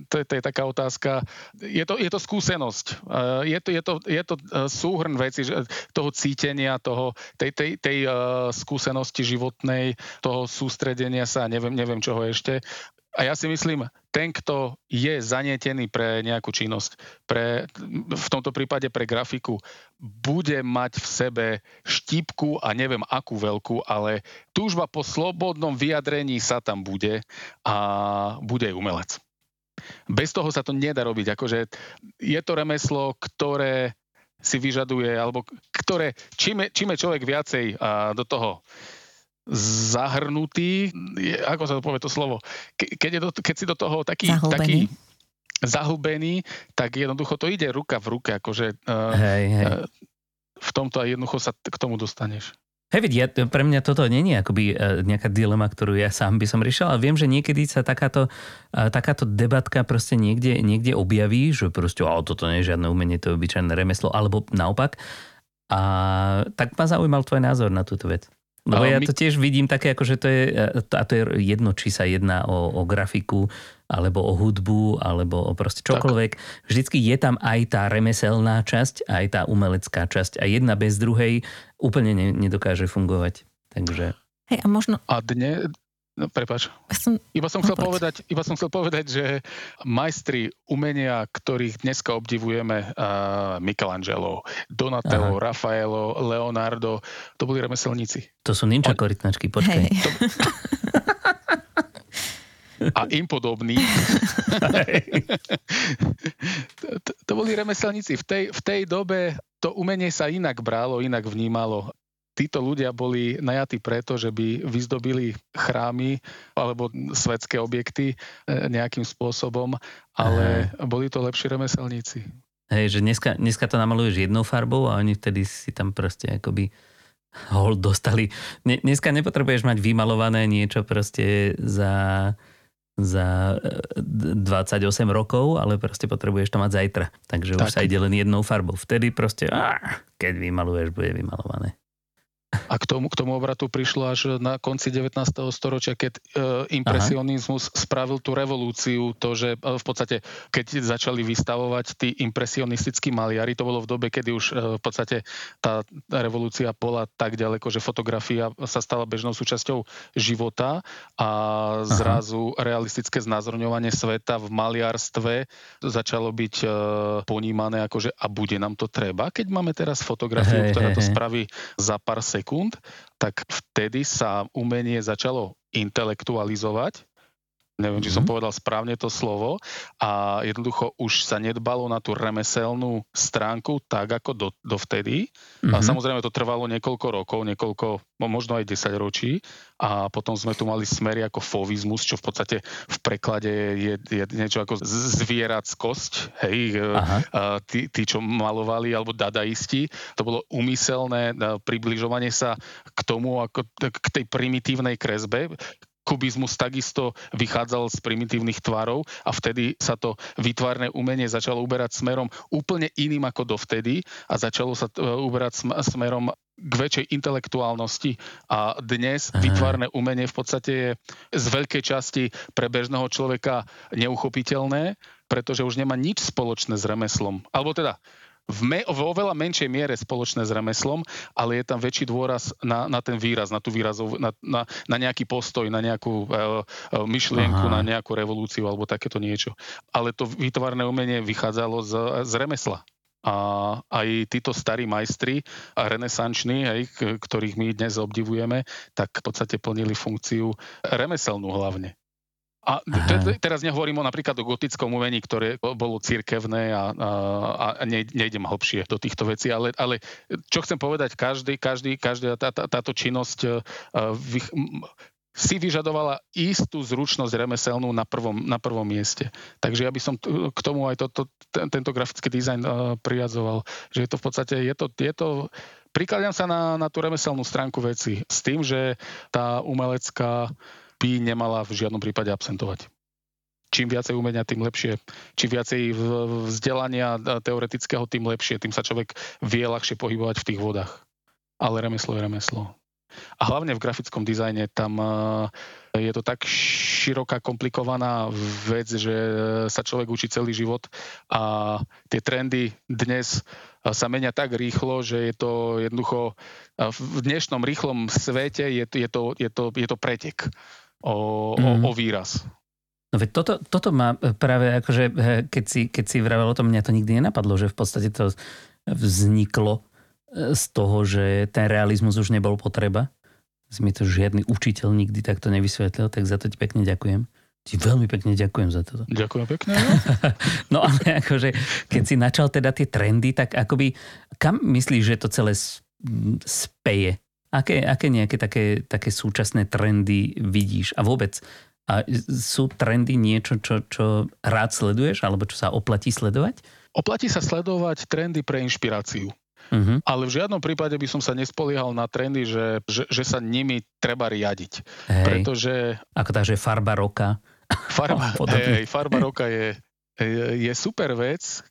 to je, to je taká otázka. Je to, je to skúsenosť. Je to, je to, je to e, súhrn veci, toho cítenia, toho, tej, tej, tej e, skúsenosti životnej, toho sústredenia sa, neviem, neviem čoho ešte. A ja si myslím, ten, kto je zanietený pre nejakú činnosť, pre, v tomto prípade pre grafiku, bude mať v sebe štípku a neviem akú veľkú, ale túžba po slobodnom vyjadrení sa tam bude a bude umelec. Bez toho sa to nedá robiť. Akože je to remeslo, ktoré si vyžaduje, alebo ktoré, čím je, čím je človek viacej do toho zahrnutý, je, ako sa to povie to slovo, Ke, keď, je do, keď si do toho taký, Zahlbený. taký zahubený, tak jednoducho to ide ruka v ruke, akože uh, Hej, hej. uh, v tomto aj jednoducho sa k tomu dostaneš. Hej, veď ja, pre mňa toto je akoby e, nejaká dilema, ktorú ja sám by som riešil, ale viem, že niekedy sa takáto, e, takáto debatka proste niekde, niekde objaví, že proste, ale toto nie je žiadne umenie, to je obyčajné remeslo, alebo naopak. A tak ma zaujímal tvoj názor na túto vec. Lebo A ja my- to tiež vidím také, ako že to je, e, a to je jedno, či sa jedná o, o grafiku, alebo o hudbu, alebo o proste čokoľvek. Vždycky je tam aj tá remeselná časť, aj tá umelecká časť a jedna bez druhej úplne ne, nedokáže fungovať. Takže Hej, a možno A dne, no, prepáč, som, iba som No, chcel poď. povedať, iba som chcel povedať, že majstri umenia, ktorých dneska obdivujeme, uh, Michelangelo, Donatello, Aha. Rafaelo, Leonardo, to boli remeselníci. to sú ninja korytnačky, počkaj. hej, a im podobní. to, to- to boli remeselníci. V tej, v tej dobe to umenie sa inak bralo, inak vnímalo. Títo ľudia boli najatí preto, že by vyzdobili chrámy alebo svetské objekty e, nejakým spôsobom, ale boli to lepší remeselníci. Hej, že dneska, dneska to namaluješ jednou farbou a oni vtedy si tam proste akoby hol dostali. Ne, dneska nepotrebuješ mať vymalované niečo proste za, za e, 28 rokov, ale proste potrebuješ to mať zajtra. Takže už Tak. sa ide len jednou farbou. Vtedy proste, á, keď vymaluješ, bude vymalované. A k tomu, k tomu obratu prišlo až na konci 19. storočia, keď e, impresionizmus Aha. spravil tú revolúciu, to, že e, v podstate, keď začali vystavovať tí impresionistickí maliari, to bolo v dobe, kedy už e, v podstate tá revolúcia bola tak ďaleko, že fotografia sa stala bežnou súčasťou života a zrazu realistické znázorňovanie sveta v maliarstve začalo byť e, ponímané ako, že a bude nám to treba, keď máme teraz fotografiu, Hej, ktorá hej, to hej. spraví za pár sekúnd, tak vtedy sa umenie začalo intelektualizovať. Neviem, či som Mhm. povedal správne to slovo. A jednoducho už sa nedbalo na tú remeselnú stránku tak, ako do, dovtedy. A Mhm. samozrejme to trvalo niekoľko rokov, niekoľko, no možno aj 10 ročí. A potom sme tu mali smery ako fovizmus, čo v podstate v preklade je, je niečo ako zvierackosť. Hej, e, Aha. tí, tí, čo malovali, alebo dadaisti, to bolo umyselné e, približovanie sa k tomu, ako, k tej primitívnej kresbe. Kubizmus takisto vychádzal z primitívnych tvarov a vtedy sa to výtvarné umenie začalo uberať smerom úplne iným ako dovtedy a začalo sa e, uberať sm- smerom k väčšej intelektuálnosti a dnes Aha. výtvarné umenie v podstate je z veľkej časti pre bežného človeka neuchopiteľné, pretože už nemá nič spoločné s remeslom. Alebo teda v, me, v oveľa menšej miere spoločné s remeslom, ale je tam väčší dôraz na, na ten výraz, na tú výrazov, na, na, na nejaký postoj, na nejakú e, e, myšlienku, Aha. na nejakú revolúciu alebo takéto niečo. Ale to výtvarné umenie vychádzalo z, z remesla. A aj títo starí majstri a renesanční, hej, ktorých my dnes obdivujeme, tak v podstate plnili funkciu remeselnú hlavne. A te, Aha. teraz nehovorím o napríklad o gotickom umení, ktoré bolo cirkevné a, a, a ne, nejdem hlbšie do týchto vecí, ale, ale čo chcem povedať, každý, každý, každá tá, tá, táto činnosť uh, vych, m- si vyžadovala istú zručnosť remeselnú na prvom, na prvom mieste. Takže ja by som k tomu aj to, to, ten, tento grafický dizajn uh, priradzoval, že je to v podstate, je to, je to prikladám sa na, na tú remeselnú stránku veci s tým, že tá umelecká by nemala v žiadnom prípade absentovať. Čím viacej umenia, tým lepšie. Čím viacej vzdelania teoretického, tým lepšie. Tým sa človek vie ľahšie pohybovať v tých vodách. Ale remeslo je remeslo. A hlavne v grafickom dizajne tam e, je to tak široká, komplikovaná vec, že sa človek učí celý život a tie trendy dnes e, sa menia tak rýchlo, že je to jednoducho e, v dnešnom rýchlom svete je, je, to, je, to, je to pretek o, Mhm. o, o výraz. No veď toto, toto má práve akože, keď si, keď si vravel o tom, mňa to nikdy nenapadlo, že v podstate to vzniklo eh, z toho, že ten realizmus už nebol potreba. Si mi to žiadny učiteľ nikdy takto nevysvetlil, tak za to ti pekne ďakujem. Ti veľmi pekne ďakujem za toto. Ďakujem pekne. No ale akože, keď si načal teda tie trendy, tak akoby, kam myslíš, že to celé speje? Aké, aké nejaké také, také súčasné trendy vidíš? A vôbec, a sú trendy niečo, čo, čo rád sleduješ, alebo čo sa oplatí sledovať? Oplatí sa sledovať trendy pre inšpiráciu. Uh-huh. Ale v žiadnom prípade by som sa nespoliehal na trendy, že, že, že sa nimi treba riadiť. Hej. Pretože... Ako tá, že farba roka. Farba, hej, farba roka je, je super vec,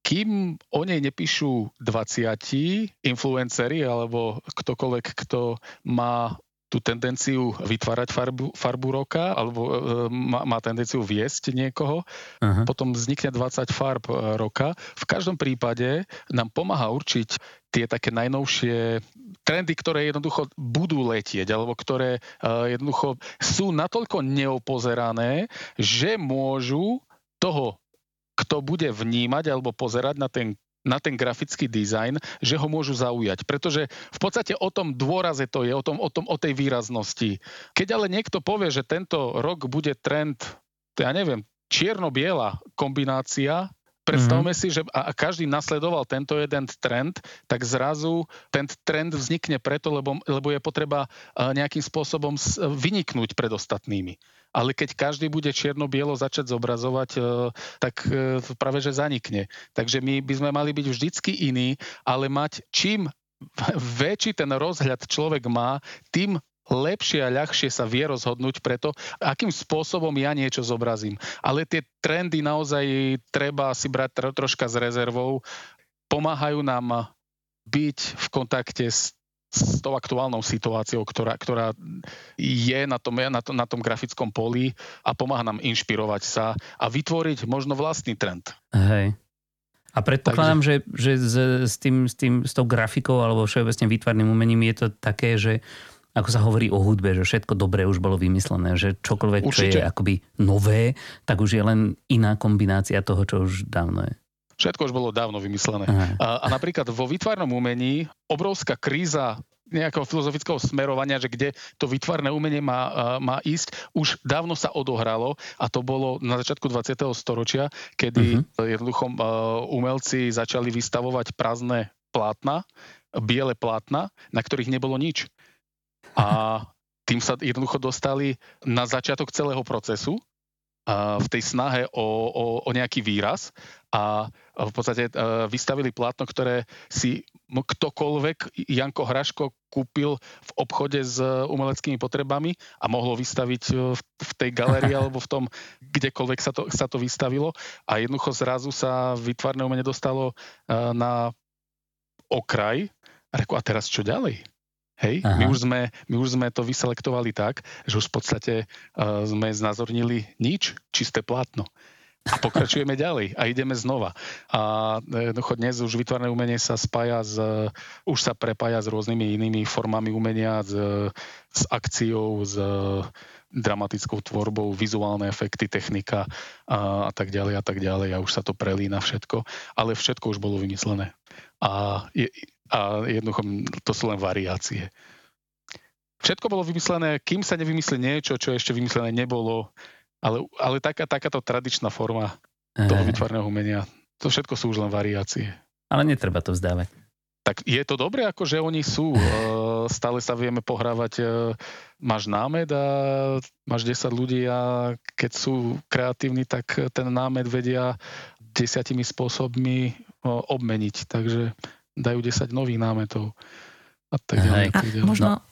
kým o nej nepíšu 20 influenceri alebo ktokoľvek, kto má tú tendenciu vytvárať farbu, farbu roka alebo e, má, má tendenciu viesť niekoho. Uh-huh. Potom vznikne 20 farb e, roka. V každom prípade nám pomáha určiť tie také najnovšie trendy, ktoré jednoducho budú letieť, alebo ktoré uh, jednoducho sú natoľko neopozerané, že môžu toho kto bude vnímať alebo pozerať na ten na ten grafický dizajn, že ho môžu zaujať. Pretože v podstate o tom dôraze to je, o, tom, o, tom, o tej výraznosti. Keď ale niekto povie, že tento rok bude trend, ja neviem, čierno-biela kombinácia, Predstavme mm-hmm. si, že a každý nasledoval tento jeden trend, tak zrazu ten trend vznikne preto, lebo, lebo je potreba nejakým spôsobom vyniknúť pred ostatnými ale keď každý bude čierno-bielo začať zobrazovať, e, tak e, práve že zanikne. Takže my by sme mali byť vždycky iní, ale mať čím väčší ten rozhľad človek má, tým lepšie a ľahšie sa vie rozhodnúť preto, akým spôsobom ja niečo zobrazím. Ale tie trendy naozaj treba si brať troška s rezervou. Pomáhajú nám byť v kontakte s s tou aktuálnou situáciou, ktorá, ktorá je na tom, na, tom, na tom grafickom poli a pomáha nám inšpirovať sa a vytvoriť možno vlastný trend. Hej. A predpokladám, Takže... že, že s, s, tým, s, tým, s tou grafikou alebo všeobecne výtvarným umením je to také, že ako sa hovorí o hudbe, že všetko dobré už bolo vymyslené, že čokoľvek, Určite. čo je akoby nové, tak už je len iná kombinácia toho, čo už dávno je. Všetko už bolo dávno vymyslené. A, a napríklad vo výtvarnom umení obrovská kríza nejakého filozofického smerovania, že kde to vytvarné umenie má, má ísť, už dávno sa odohralo a to bolo na začiatku 20. storočia, kedy uh-huh. jednoducho umelci začali vystavovať prázdne plátna, biele plátna, na ktorých nebolo nič. A tým sa jednoducho dostali na začiatok celého procesu v tej snahe o, o, o nejaký výraz a v podstate vystavili plátno, ktoré si ktokoľvek, Janko Hraško, kúpil v obchode s umeleckými potrebami a mohlo vystaviť e, v tej galerii alebo v tom, kdekoľvek sa to, sa to vystavilo a jednoducho zrazu sa vytvarné umenie dostalo e, na okraj a reku, a teraz čo ďalej? Hej, my už, sme, my už sme to vyselektovali tak, že už v podstate uh, sme znázornili nič, čisté plátno. A pokračujeme ďalej a ideme znova. A jednoducho dnes už vytvarné umenie sa spája s, už sa prepája s rôznymi inými formami umenia, s, s akciou, s dramatickou tvorbou, vizuálne efekty, technika a, a tak ďalej a tak ďalej a už sa to prelína všetko, ale všetko už bolo vymyslené. A je, a jednoducho to sú len variácie. Všetko bolo vymyslené, kým sa nevymyslí niečo, čo ešte vymyslené nebolo, ale, ale taká, takáto tradičná forma toho vytvarného umenia, to všetko sú už len variácie. Ale netreba to vzdávať. Tak je to dobré, ako že oni sú. Stále sa vieme pohrávať. Máš námed a máš 10 ľudí a keď sú kreatívni, tak ten námed vedia desiatimi spôsobmi obmeniť. Takže dajú 10 nových námetov. A tak ďalej. A tak ďalej. možno, no.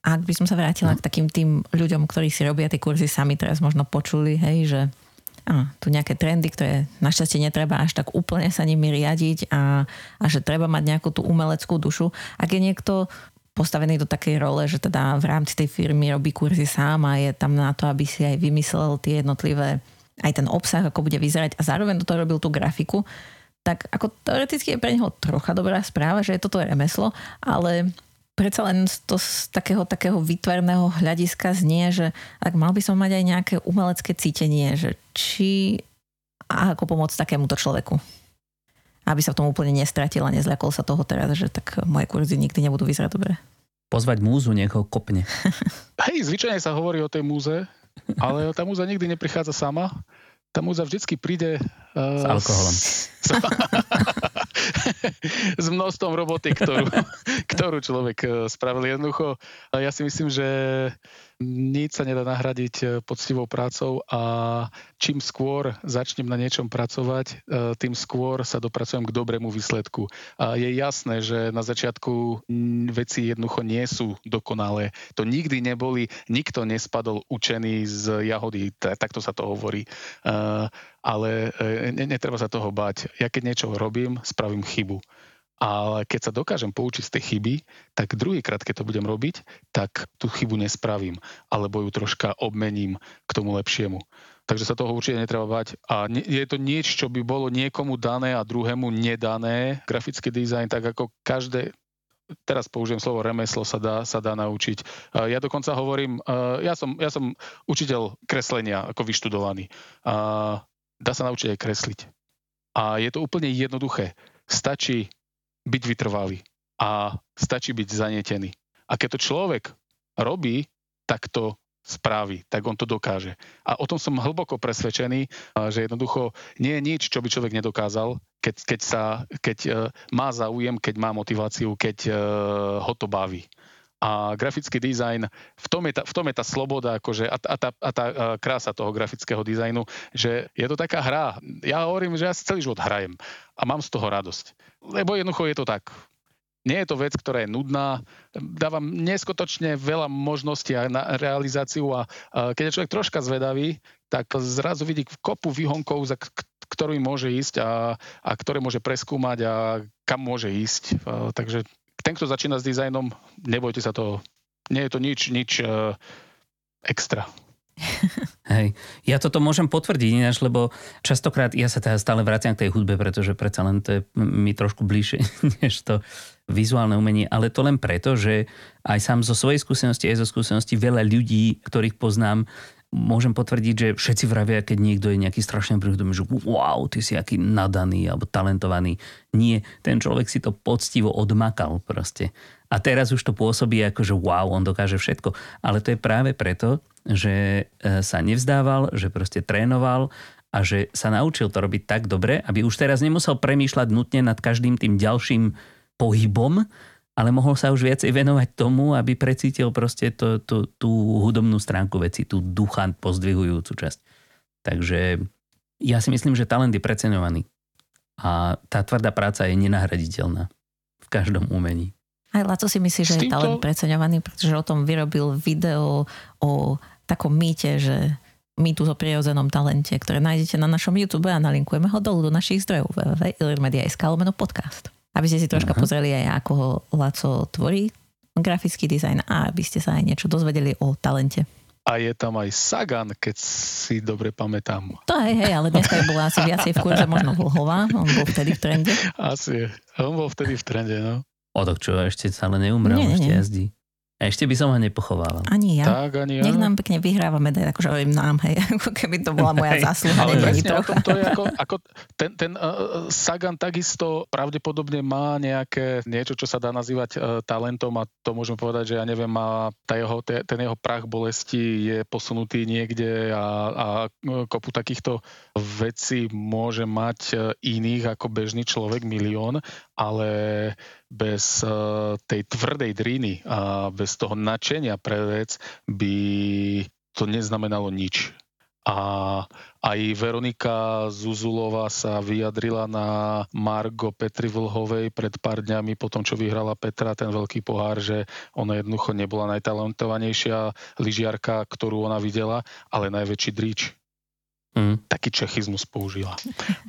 ak by som sa vrátila no. k takým tým ľuďom, ktorí si robia tie kurzy sami, teraz možno počuli, hej, že á, tu nejaké trendy, ktoré našťastie netreba až tak úplne sa nimi riadiť a, a že treba mať nejakú tú umeleckú dušu. Ak je niekto postavený do takej role, že teda v rámci tej firmy robí kurzy sám a je tam na to, aby si aj vymyslel tie jednotlivé aj ten obsah, ako bude vyzerať a zároveň do toho robil tú grafiku, tak ako teoreticky je pre neho trocha dobrá správa, že je toto remeslo, ale predsa len to z takého, takého výtvarného hľadiska znie, že ak mal by som mať aj nejaké umelecké cítenie, že či a ako pomôcť takémuto človeku. Aby sa v tom úplne nestratil a nezľakol sa toho teraz, že tak moje kurzy nikdy nebudú vyzerať dobre. Pozvať múzu, niekoho kopne. Hej, zvyčajne sa hovorí o tej múze, ale tá múza nikdy neprichádza sama tá múza vždycky príde... Uh, s alkoholom. S, s množstvom roboty, ktorú, ktorú človek e, spravil. Jednoducho, ja si myslím, že nič sa nedá nahradiť e, poctivou prácou a čím skôr začnem na niečom pracovať, e, tým skôr sa dopracujem k dobrému výsledku. A je jasné, že na začiatku veci jednoducho nie sú dokonalé. To nikdy neboli, nikto nespadol učený z jahody, takto sa to hovorí. E, ale netreba sa toho bať. Ja keď niečo robím, spravím chybu ale keď sa dokážem poučiť z tej chyby, tak druhýkrát, keď to budem robiť, tak tú chybu nespravím, alebo ju troška obmením k tomu lepšiemu. Takže sa toho určite netreba bať. A je to niečo, čo by bolo niekomu dané a druhému nedané. Grafický dizajn, tak ako každé, teraz použijem slovo remeslo, sa dá, sa dá naučiť. Ja dokonca hovorím, ja som, ja som učiteľ kreslenia, ako vyštudovaný. Dá sa naučiť aj kresliť. A je to úplne jednoduché. Stačí byť vytrvalý a stačí byť zanietený. A keď to človek robí, tak to spraví, tak on to dokáže. A o tom som hlboko presvedčený, že jednoducho nie je nič, čo by človek nedokázal, keď, keď, sa, keď uh, má záujem, keď má motiváciu, keď uh, ho to baví. A grafický dizajn, v tom je tá, v tom je tá sloboda akože, a, a, tá, a tá krása toho grafického dizajnu, že je to taká hra. Ja hovorím, že ja si celý život hrajem a mám z toho radosť. Lebo jednoducho je to tak. Nie je to vec, ktorá je nudná, dávam neskutočne veľa možností na realizáciu a, keď je človek troška zvedavý, tak zrazu vidí kopu výhonkov, za ktorú môže ísť a, a ktoré môže preskúmať a kam môže ísť. A, takže ten, kto začína s dizajnom, nebojte sa toho. Nie je to nič, nič uh, extra. Hej, ja toto môžem potvrdiť ináč, lebo častokrát ja sa teda stále vraciam k tej hudbe, pretože predsa len to je mi trošku bližšie než to vizuálne umenie, ale to len preto, že aj sám zo svojej skúsenosti, aj zo skúsenosti veľa ľudí, ktorých poznám, môžem potvrdiť, že všetci vravia, keď niekto je nejaký strašne príhodom, že wow, ty si aký nadaný alebo talentovaný. Nie, ten človek si to poctivo odmakal proste. A teraz už to pôsobí ako, že wow, on dokáže všetko. Ale to je práve preto, že e, sa nevzdával, že proste trénoval a že sa naučil to robiť tak dobre, aby už teraz nemusel premýšľať nutne nad každým tým ďalším pohybom, ale mohol sa už viacej venovať tomu, aby precítil proste to, to, tú hudobnú stránku veci, tú ducha pozdvihujúcu časť. Takže ja si myslím, že talent je preceňovaný. A tá tvrdá práca je nenahraditeľná v každom umení. Aj Laco si myslí, že je talent preceňovaný, pretože o tom vyrobil video o takom mýte, že mýtu o prirodzenom talente, ktoré nájdete na našom YouTube a nalinkujeme ho dolu do našich zdrojov www.ilirmedia.sk podcast aby ste si troška uh-huh. pozreli aj, ako ho Laco tvorí grafický dizajn a aby ste sa aj niečo dozvedeli o talente. A je tam aj Sagan, keď si dobre pamätám. To hej, hej, ale dneska je bola asi viacej v kurze, možno Vlhová, on bol vtedy v trende. Asi, on bol vtedy v trende, no. O tak čo, ešte stále neumrel, nie, ešte nie. jazdí. A ešte by som ho nepochovával. Ani ja. Tak, ani ja. Nech nám pekne vyhráva medail, akože hovorím nám, hej, ako keby to bola moja zásluha. Ale presne o tom to je ako, ako ten, ten uh, Sagan takisto pravdepodobne má nejaké niečo, čo sa dá nazývať uh, talentom a to môžeme povedať, že ja neviem, má tá jeho, ten jeho prach bolesti je posunutý niekde a, a kopu takýchto vecí môže mať iných ako bežný človek milión, ale bez uh, tej tvrdej driny a bez toho nadšenia pre vec by to neznamenalo nič. A aj Veronika Zuzulová sa vyjadrila na Margo Petri Vlhovej pred pár dňami po tom, čo vyhrala Petra ten veľký pohár, že ona jednoducho nebola najtalentovanejšia lyžiarka, ktorú ona videla, ale najväčší dríč Mm. Taký čechizmus použila.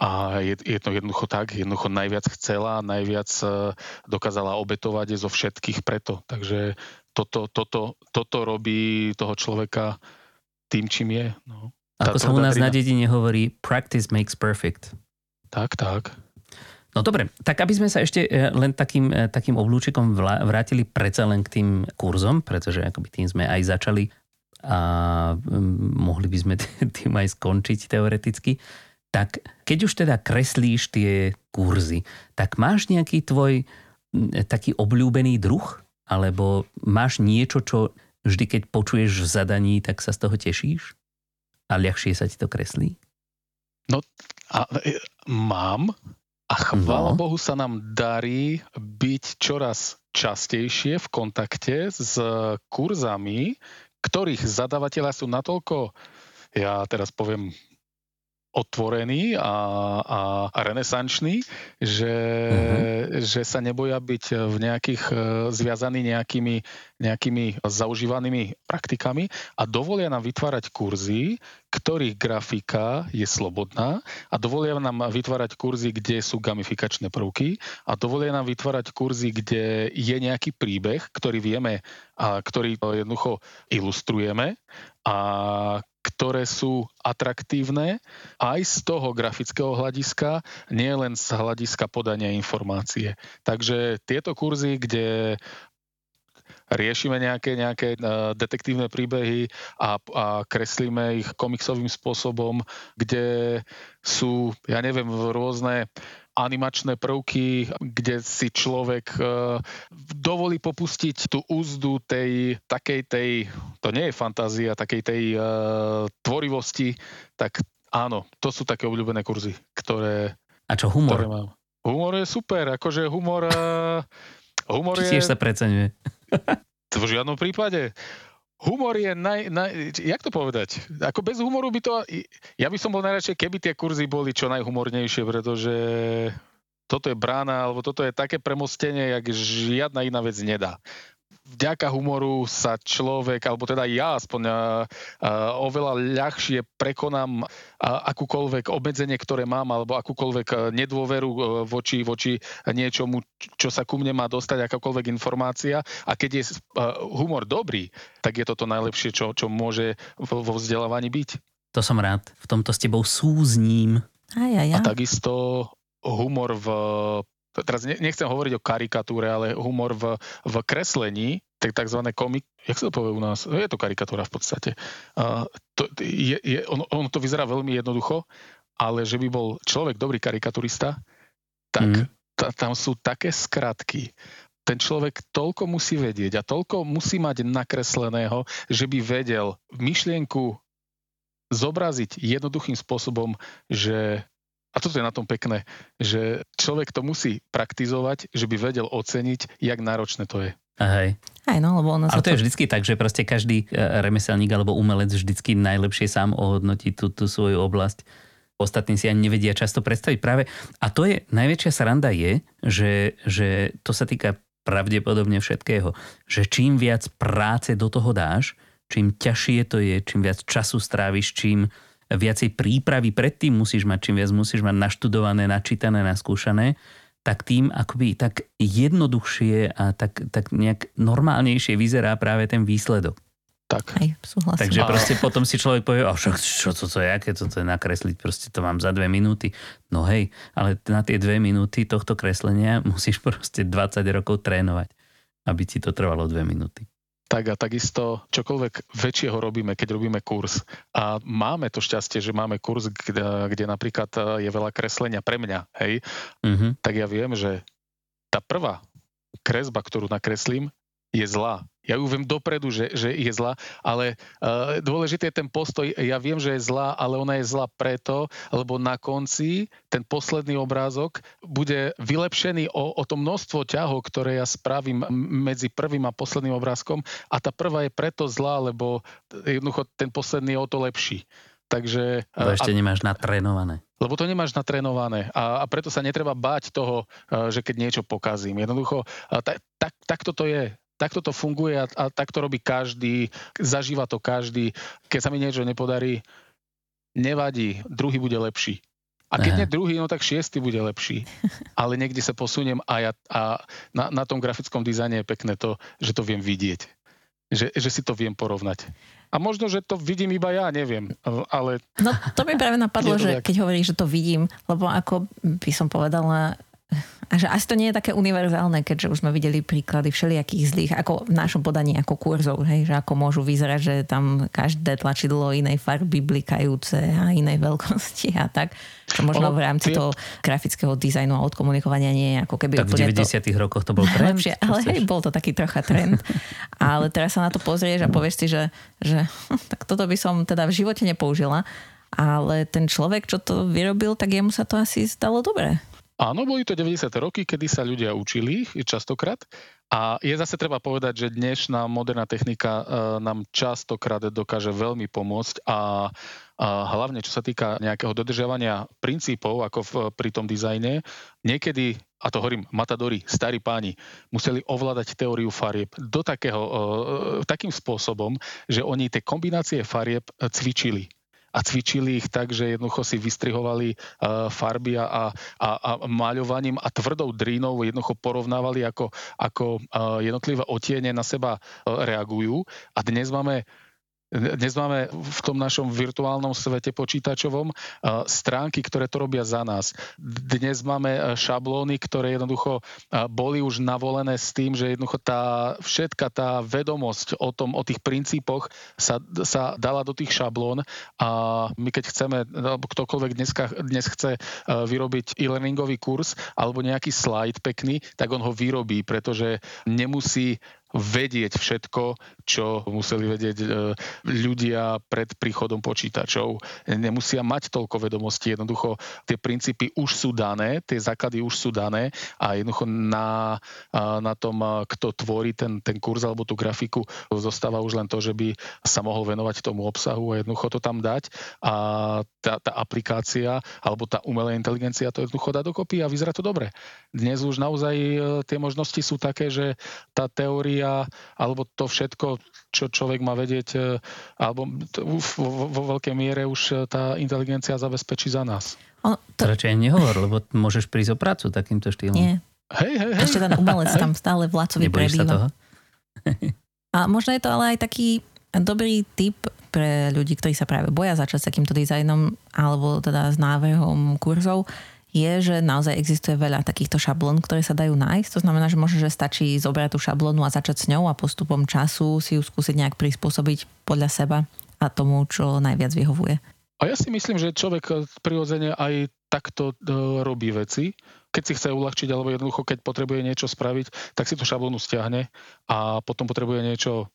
A je, je to jednoducho tak, jednoducho najviac chcela, najviac e, dokázala obetovať zo všetkých preto. Takže toto, toto, toto robí toho človeka tým, čím je. No. Ako sa u nás na dedine hovorí, practice makes perfect. Tak, tak. No dobre, tak aby sme sa ešte e, len takým, e, takým oblúčikom vrátili predsa len k tým kurzom, pretože akoby tým sme aj začali a mohli by sme tým aj skončiť teoreticky. Tak keď už teda kreslíš tie kurzy, tak máš nejaký tvoj taký obľúbený druh? Alebo máš niečo, čo vždy keď počuješ v zadaní, tak sa z toho tešíš? A ľahšie sa ti to kreslí? No, a, e, mám, A chvála No. Bohu sa nám darí byť čoraz častejšie v kontakte s kurzami, ktorých zadavatelia sú natoľko, ja teraz poviem, otvorení a, a, a renesanční, že, uh-huh. že sa neboja byť v nejakých e, zviazaní nejakými, nejakými zaužívanými praktikami a dovolia nám vytvárať kurzy, ktorých grafika je slobodná a dovolia nám vytvárať kurzy, kde sú gamifikačné prvky a dovolia nám vytvárať kurzy, kde je nejaký príbeh, ktorý vieme a ktorý jednoducho ilustrujeme a ktoré sú atraktívne aj z toho grafického hľadiska, nie len z hľadiska podania informácie. Takže tieto kurzy, kde riešime nejaké, nejaké uh, detektívne príbehy a, a kreslíme ich komiksovým spôsobom, kde sú, ja neviem, rôzne animačné prvky, kde si človek uh, dovolí popustiť tú úzdu tej takej tej, to nie je fantázia, takej tej uh, tvorivosti, tak áno, to sú také obľúbené kurzy, ktoré, A čo humor? ktoré mám. Humor je super, akože humor... Uh, humor Či je... tiež sa preceňuje? V žiadnom prípade. Humor je naj, naj... Jak to povedať? Ako bez humoru by to... Ja by som bol najradšej, keby tie kurzy boli čo najhumornejšie, pretože toto je brána, alebo toto je také premostenie, jak žiadna iná vec nedá. Vďaka humoru sa človek, alebo teda ja aspoň a, a, oveľa ľahšie prekonám a, akúkoľvek obmedzenie, ktoré mám, alebo akúkoľvek a, nedôveru a, voči, voči niečomu, čo sa ku mne má dostať, akákoľvek informácia. A keď je a, humor dobrý, tak je to to najlepšie, čo, čo môže vo, vo vzdelávaní byť. To som rád. V tomto s tebou súzním. Aj, aj, A aj. takisto humor v... Teraz ne- nechcem hovoriť o karikatúre, ale humor v, v kreslení, tak tzv. komik... Jak sa to povie u nás? Je to karikatúra v podstate. Uh, to, je, je, ono, ono to vyzerá veľmi jednoducho, ale že by bol človek dobrý karikaturista, tak Mm. ta, tam sú také skratky. Ten človek toľko musí vedieť a toľko musí mať nakresleného, že by vedel myšlienku zobraziť jednoduchým spôsobom, že a toto je na tom pekné, že človek to musí praktizovať, že by vedel oceniť, jak náročné to je. Hej. Aj no, lebo ono Ale sa to je vždycky tak, že proste každý e, remeselník alebo umelec vždycky najlepšie sám ohodnotí tú, tú svoju oblasť. Ostatní si ani nevedia často predstaviť práve. A to je, najväčšia sranda je, že, že to sa týka pravdepodobne všetkého, že čím viac práce do toho dáš, čím ťažšie to je, čím viac času stráviš, čím viacej prípravy predtým musíš mať, čím viac musíš mať naštudované, načítané, naskúšané, tak tým akoby tak jednoduchšie a tak, tak nejak normálnejšie vyzerá práve ten výsledok. Tak. Aj, súhlasím. Takže proste potom si človek povie, a však čo toto je, aké toto je nakresliť, proste to mám za dve minúty. No hej, ale na tie dve minúty tohto kreslenia musíš proste 20 rokov trénovať, aby ti to trvalo dve minúty. Tak a takisto čokoľvek väčšieho robíme, keď robíme kurz. A máme to šťastie, že máme kurz, kde, kde napríklad eh, je veľa kreslenia pre mňa, hej, Mhm. tak ja viem, že tá prvá kresba, ktorú nakreslím, je zlá. Ja ju viem dopredu, že, že je zlá, ale uh, dôležitý je ten postoj. Ja viem, že je zlá, ale ona je zlá preto, lebo na konci ten posledný obrázok bude vylepšený o, o to množstvo ťahov, ktoré ja spravím medzi prvým a posledným obrázkom a tá prvá je preto zlá, lebo jednoducho ten posledný je o to lepší. Takže... To uh, ešte nemáš natrénované. lebo to nemáš natrénované a, a preto sa netreba báť toho, eh, že keď niečo pokazím. Jednoducho, eh, tak, tak, takto to je. Takto to funguje a, a takto robí každý, zažíva to každý. Keď sa mi niečo nepodarí, nevadí, druhý bude lepší. A keď Aha. nie druhý, no tak šiestý bude lepší. Ale niekde sa posuniem a, ja, a na, na tom grafickom dizajne je pekné to, že to viem vidieť. Že, že si to viem porovnať. A možno, že to vidím iba ja, neviem. Ale No to mi práve napadlo, to že tak. keď hovoríš, že to vidím, lebo ako by som povedala, že asi to nie je také univerzálne, keďže už sme videli príklady všelijakých zlých, ako v našom podaní ako kurzov, hej, že ako môžu vyzerať, že tam každé tlačidlo inej farby blikajúce a inej veľkosti a tak. Čo možno Ono, v rámci tie- toho grafického dizajnu a odkomunikovania nie je ako keby Tak v úplne to 90 rokoch to bol trend. Lepšie, ale hej, bol to taký trocha trend. ale teraz sa na to pozrieš a povieš si, že, že tak toto by som teda v živote nepoužila. Ale ten človek, čo to vyrobil, tak jemu sa to asi zdalo dobre. Áno, boli to 90. roky, kedy sa ľudia učili častokrát. A je zase treba povedať, že dnešná moderná technika e, nám častokrát dokáže veľmi pomôcť a, a hlavne čo sa týka nejakého dodržiavania princípov, ako v, pri tom dizajne, niekedy a to hovorím, matadori, starí páni, museli ovládať teóriu farieb do takého, e, takým spôsobom, že oni tie kombinácie farieb cvičili a cvičili ich tak, že jednoducho si vystrihovali uh, farby a, a, a maľovaním a tvrdou drínou jednoducho porovnávali, ako, ako uh, jednotlivé otiene na seba uh, reagujú. A dnes máme dnes máme v tom našom virtuálnom svete počítačovom stránky, ktoré to robia za nás. Dnes máme šablóny, ktoré jednoducho boli už navolené s tým, že jednoducho tá všetka tá vedomosť o tom, o tých princípoch sa, sa dala do tých šablón a my keď chceme, alebo ktokoľvek dneska, dnes chce vyrobiť e-learningový kurz alebo nejaký slide pekný, tak on ho vyrobí, pretože nemusí vedieť všetko, čo museli vedieť e, ľudia pred príchodom počítačov. Nemusia mať toľko vedomostí, jednoducho tie princípy už sú dané, tie základy už sú dané a jednoducho na, na tom, kto tvorí ten, ten kurz alebo tú grafiku, zostáva už len to, že by sa mohol venovať tomu obsahu a jednoducho to tam dať a tá, tá aplikácia alebo tá umelá inteligencia to jednoducho dá dokopy a vyzerá to dobre. Dnes už naozaj e, tie možnosti sú také, že tá teória médiá, alebo to všetko, čo človek má vedieť, e, alebo vo, vo veľkej miere už e, tá inteligencia zabezpečí za nás. O, to... Radšej nehovor, lebo môžeš prísť o prácu takýmto štýlom. Nie. Hej, hej, hej. Ešte ten umelec tam stále vlácovi prebýva. toho? A možno je to ale aj taký dobrý tip pre ľudí, ktorí sa práve boja začať s takýmto dizajnom alebo teda s návrhom kurzov, je, že naozaj existuje veľa takýchto šablón, ktoré sa dajú nájsť. To znamená, že možno, že stačí zobrať tú šablónu a začať s ňou a postupom času si ju skúsiť nejak prispôsobiť podľa seba a tomu, čo najviac vyhovuje. A ja si myslím, že človek prirodzene aj takto e, robí veci. Keď si chce uľahčiť alebo jednoducho, keď potrebuje niečo spraviť, tak si tú šablónu stiahne a potom potrebuje niečo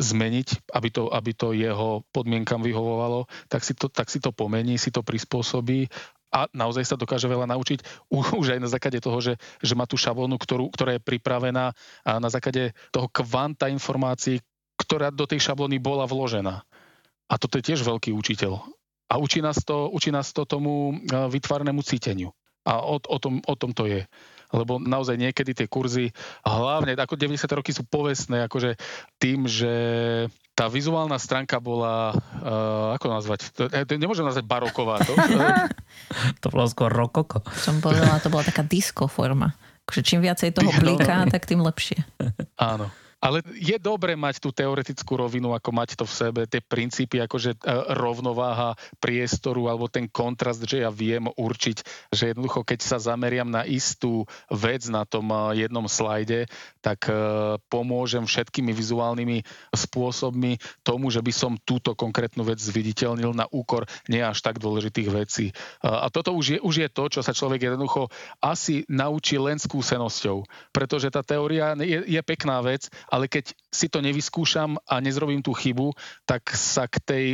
zmeniť, aby to, aby to jeho podmienkam vyhovovalo, tak si, to, tak si to pomení, si to prispôsobí a naozaj sa dokáže veľa naučiť už aj na základe toho, že, že má tú šablónu, ktorú, ktorá je pripravená a na základe toho kvanta informácií, ktorá do tej šablóny bola vložená. A toto je tiež veľký učiteľ. A učí nás to, učí nás to tomu vytvarnému cíteniu. A o, o, tom, o tom to je lebo naozaj niekedy tie kurzy, hlavne ako 90. roky sú povestné, akože tým, že tá vizuálna stránka bola, uh, ako nazvať, to, to nemôžem nazvať baroková. To, to bolo skôr rokoko. Som povedala, to bola taká disco forma. Takže čím viacej toho bliká, tak tým lepšie. Áno. Ale je dobre mať tú teoretickú rovinu, ako mať to v sebe, tie princípy, akože e, rovnováha priestoru alebo ten kontrast, že ja viem určiť, že jednoducho, keď sa zameriam na istú vec na tom e, jednom slajde, tak e, pomôžem všetkými vizuálnymi spôsobmi tomu, že by som túto konkrétnu vec zviditeľnil na úkor nie až tak dôležitých vecí. A toto už je, už je to, čo sa človek jednoducho asi naučí len skúsenosťou, pretože tá teória je, je pekná vec, ale keď si to nevyskúšam a nezrobím tú chybu, tak sa k tej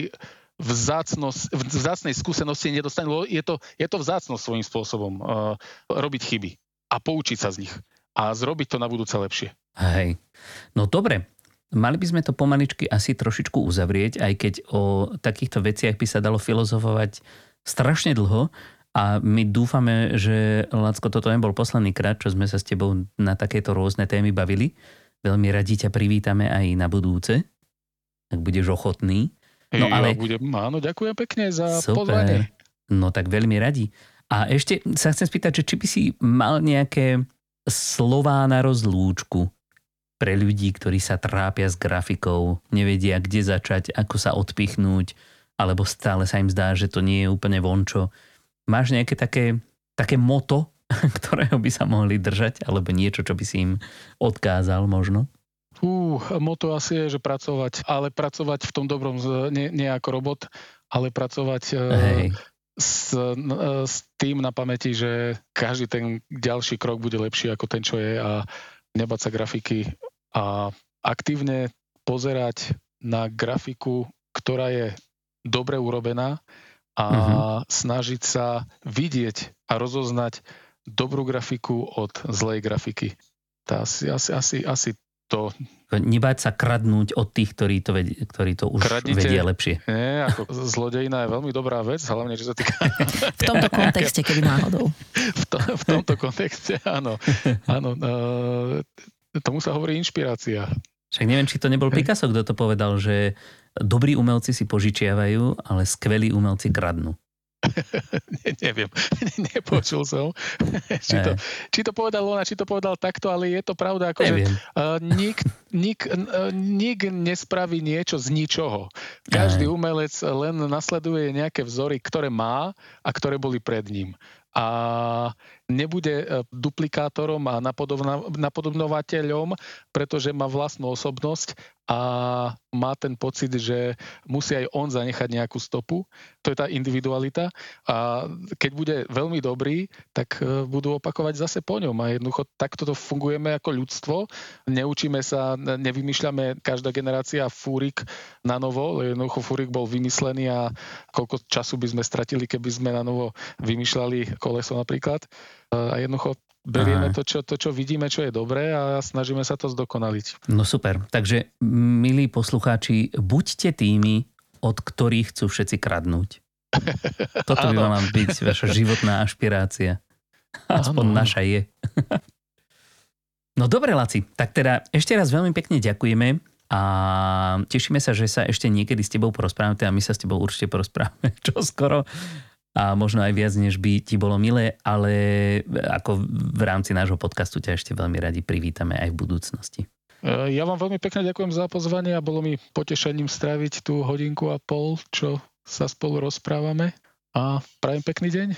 vzácnej skúsenosti nedostanem. Je to, je to vzácnosť svojím spôsobom uh, robiť chyby a poučiť sa z nich a zrobiť to na budúce lepšie. Hej. No dobre, mali by sme to pomaličky asi trošičku uzavrieť, aj keď o takýchto veciach by sa dalo filozofovať strašne dlho a my dúfame, že Lacko, toto nebol posledný krát, čo sme sa s tebou na takéto rôzne témy bavili. Veľmi radi ťa privítame aj na budúce, ak budeš ochotný. No ale... Ja budem, áno, ďakujem pekne za Super. pozvanie. No tak veľmi radi. A ešte sa chcem spýtať, že či by si mal nejaké slová na rozlúčku pre ľudí, ktorí sa trápia s grafikou, nevedia, kde začať, ako sa odpichnúť, alebo stále sa im zdá, že to nie je úplne vončo. Máš nejaké také, také moto, ktorého by sa mohli držať, alebo niečo, čo by si im odkázal možno? Fú, moto asi je, že pracovať, ale pracovať v tom dobrom, nie, nie ako robot, ale pracovať e, Hej. S, e, s tým na pamäti, že každý ten ďalší krok bude lepší ako ten, čo je a nebať sa grafiky a aktívne pozerať na grafiku, ktorá je dobre urobená a uh-huh. snažiť sa vidieť a rozoznať dobrú grafiku od zlej grafiky. Tá asi, asi, asi, asi to... Nebáť sa kradnúť od tých, ktorí to, vedie, ktorí to už Kradnite, vedia lepšie. Nie, ako zlodejina je veľmi dobrá vec, hlavne čo sa týka... v tomto kontexte, keby náhodou. v, to, v tomto kontexte, áno. áno uh, tomu sa hovorí inšpirácia. Však neviem, či to nebol Picasso, kto to povedal, že dobrí umelci si požičiavajú, ale skvelí umelci kradnú. ne, neviem, nepočul som, či, to, či to povedal ona, či to povedal takto, ale je to pravda, ako, že uh, nik, nik, uh, nik nespraví niečo z ničoho. Každý umelec len nasleduje nejaké vzory, ktoré má a ktoré boli pred ním. A nebude e, duplikátorom a napodobnovateľom, pretože má vlastnú osobnosť a má ten pocit, že musí aj on zanechať nejakú stopu. To je tá individualita. A keď bude veľmi dobrý, tak e, budú opakovať zase po ňom. A jednoducho takto to fungujeme ako ľudstvo. Neučíme sa, nevymýšľame každá generácia fúrik na novo. Jednoducho fúrik bol vymyslený a koľko času by sme stratili, keby sme na novo vymýšľali koleso napríklad. A jednoducho berieme to čo, to, čo vidíme, čo je dobré a snažíme sa to zdokonaliť. No super. Takže, milí poslucháči, buďte tými, od ktorých chcú všetci kradnúť. Toto by mala byť vaša životná ašpirácia. Aspoň ano. naša je. no dobre, Laci, tak teda ešte raz veľmi pekne ďakujeme a tešíme sa, že sa ešte niekedy s tebou porozprávame a my sa s tebou určite porozprávame čo skoro a možno aj viac, než by ti bolo milé, ale ako v rámci nášho podcastu ťa ešte veľmi radi privítame aj v budúcnosti. E, ja vám veľmi pekne ďakujem za pozvanie a bolo mi potešením stráviť tú hodinku a pol, čo sa spolu rozprávame a prajem pekný deň.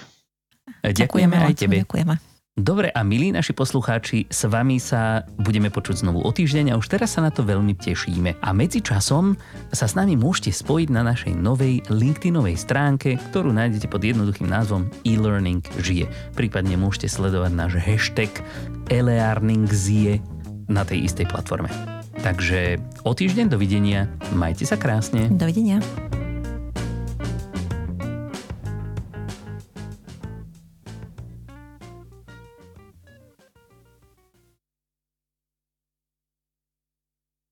Ďakujeme, ďakujeme aj tebe. Ďakujeme. Dobre a milí naši poslucháči, s vami sa budeme počuť znovu o týždeň a už teraz sa na to veľmi tešíme. A medzi časom sa s nami môžete spojiť na našej novej LinkedInovej stránke, ktorú nájdete pod jednoduchým názvom e-learning žije. Prípadne môžete sledovať náš hashtag elearningzie na tej istej platforme. Takže o týždeň dovidenia, majte sa krásne. Dovidenia.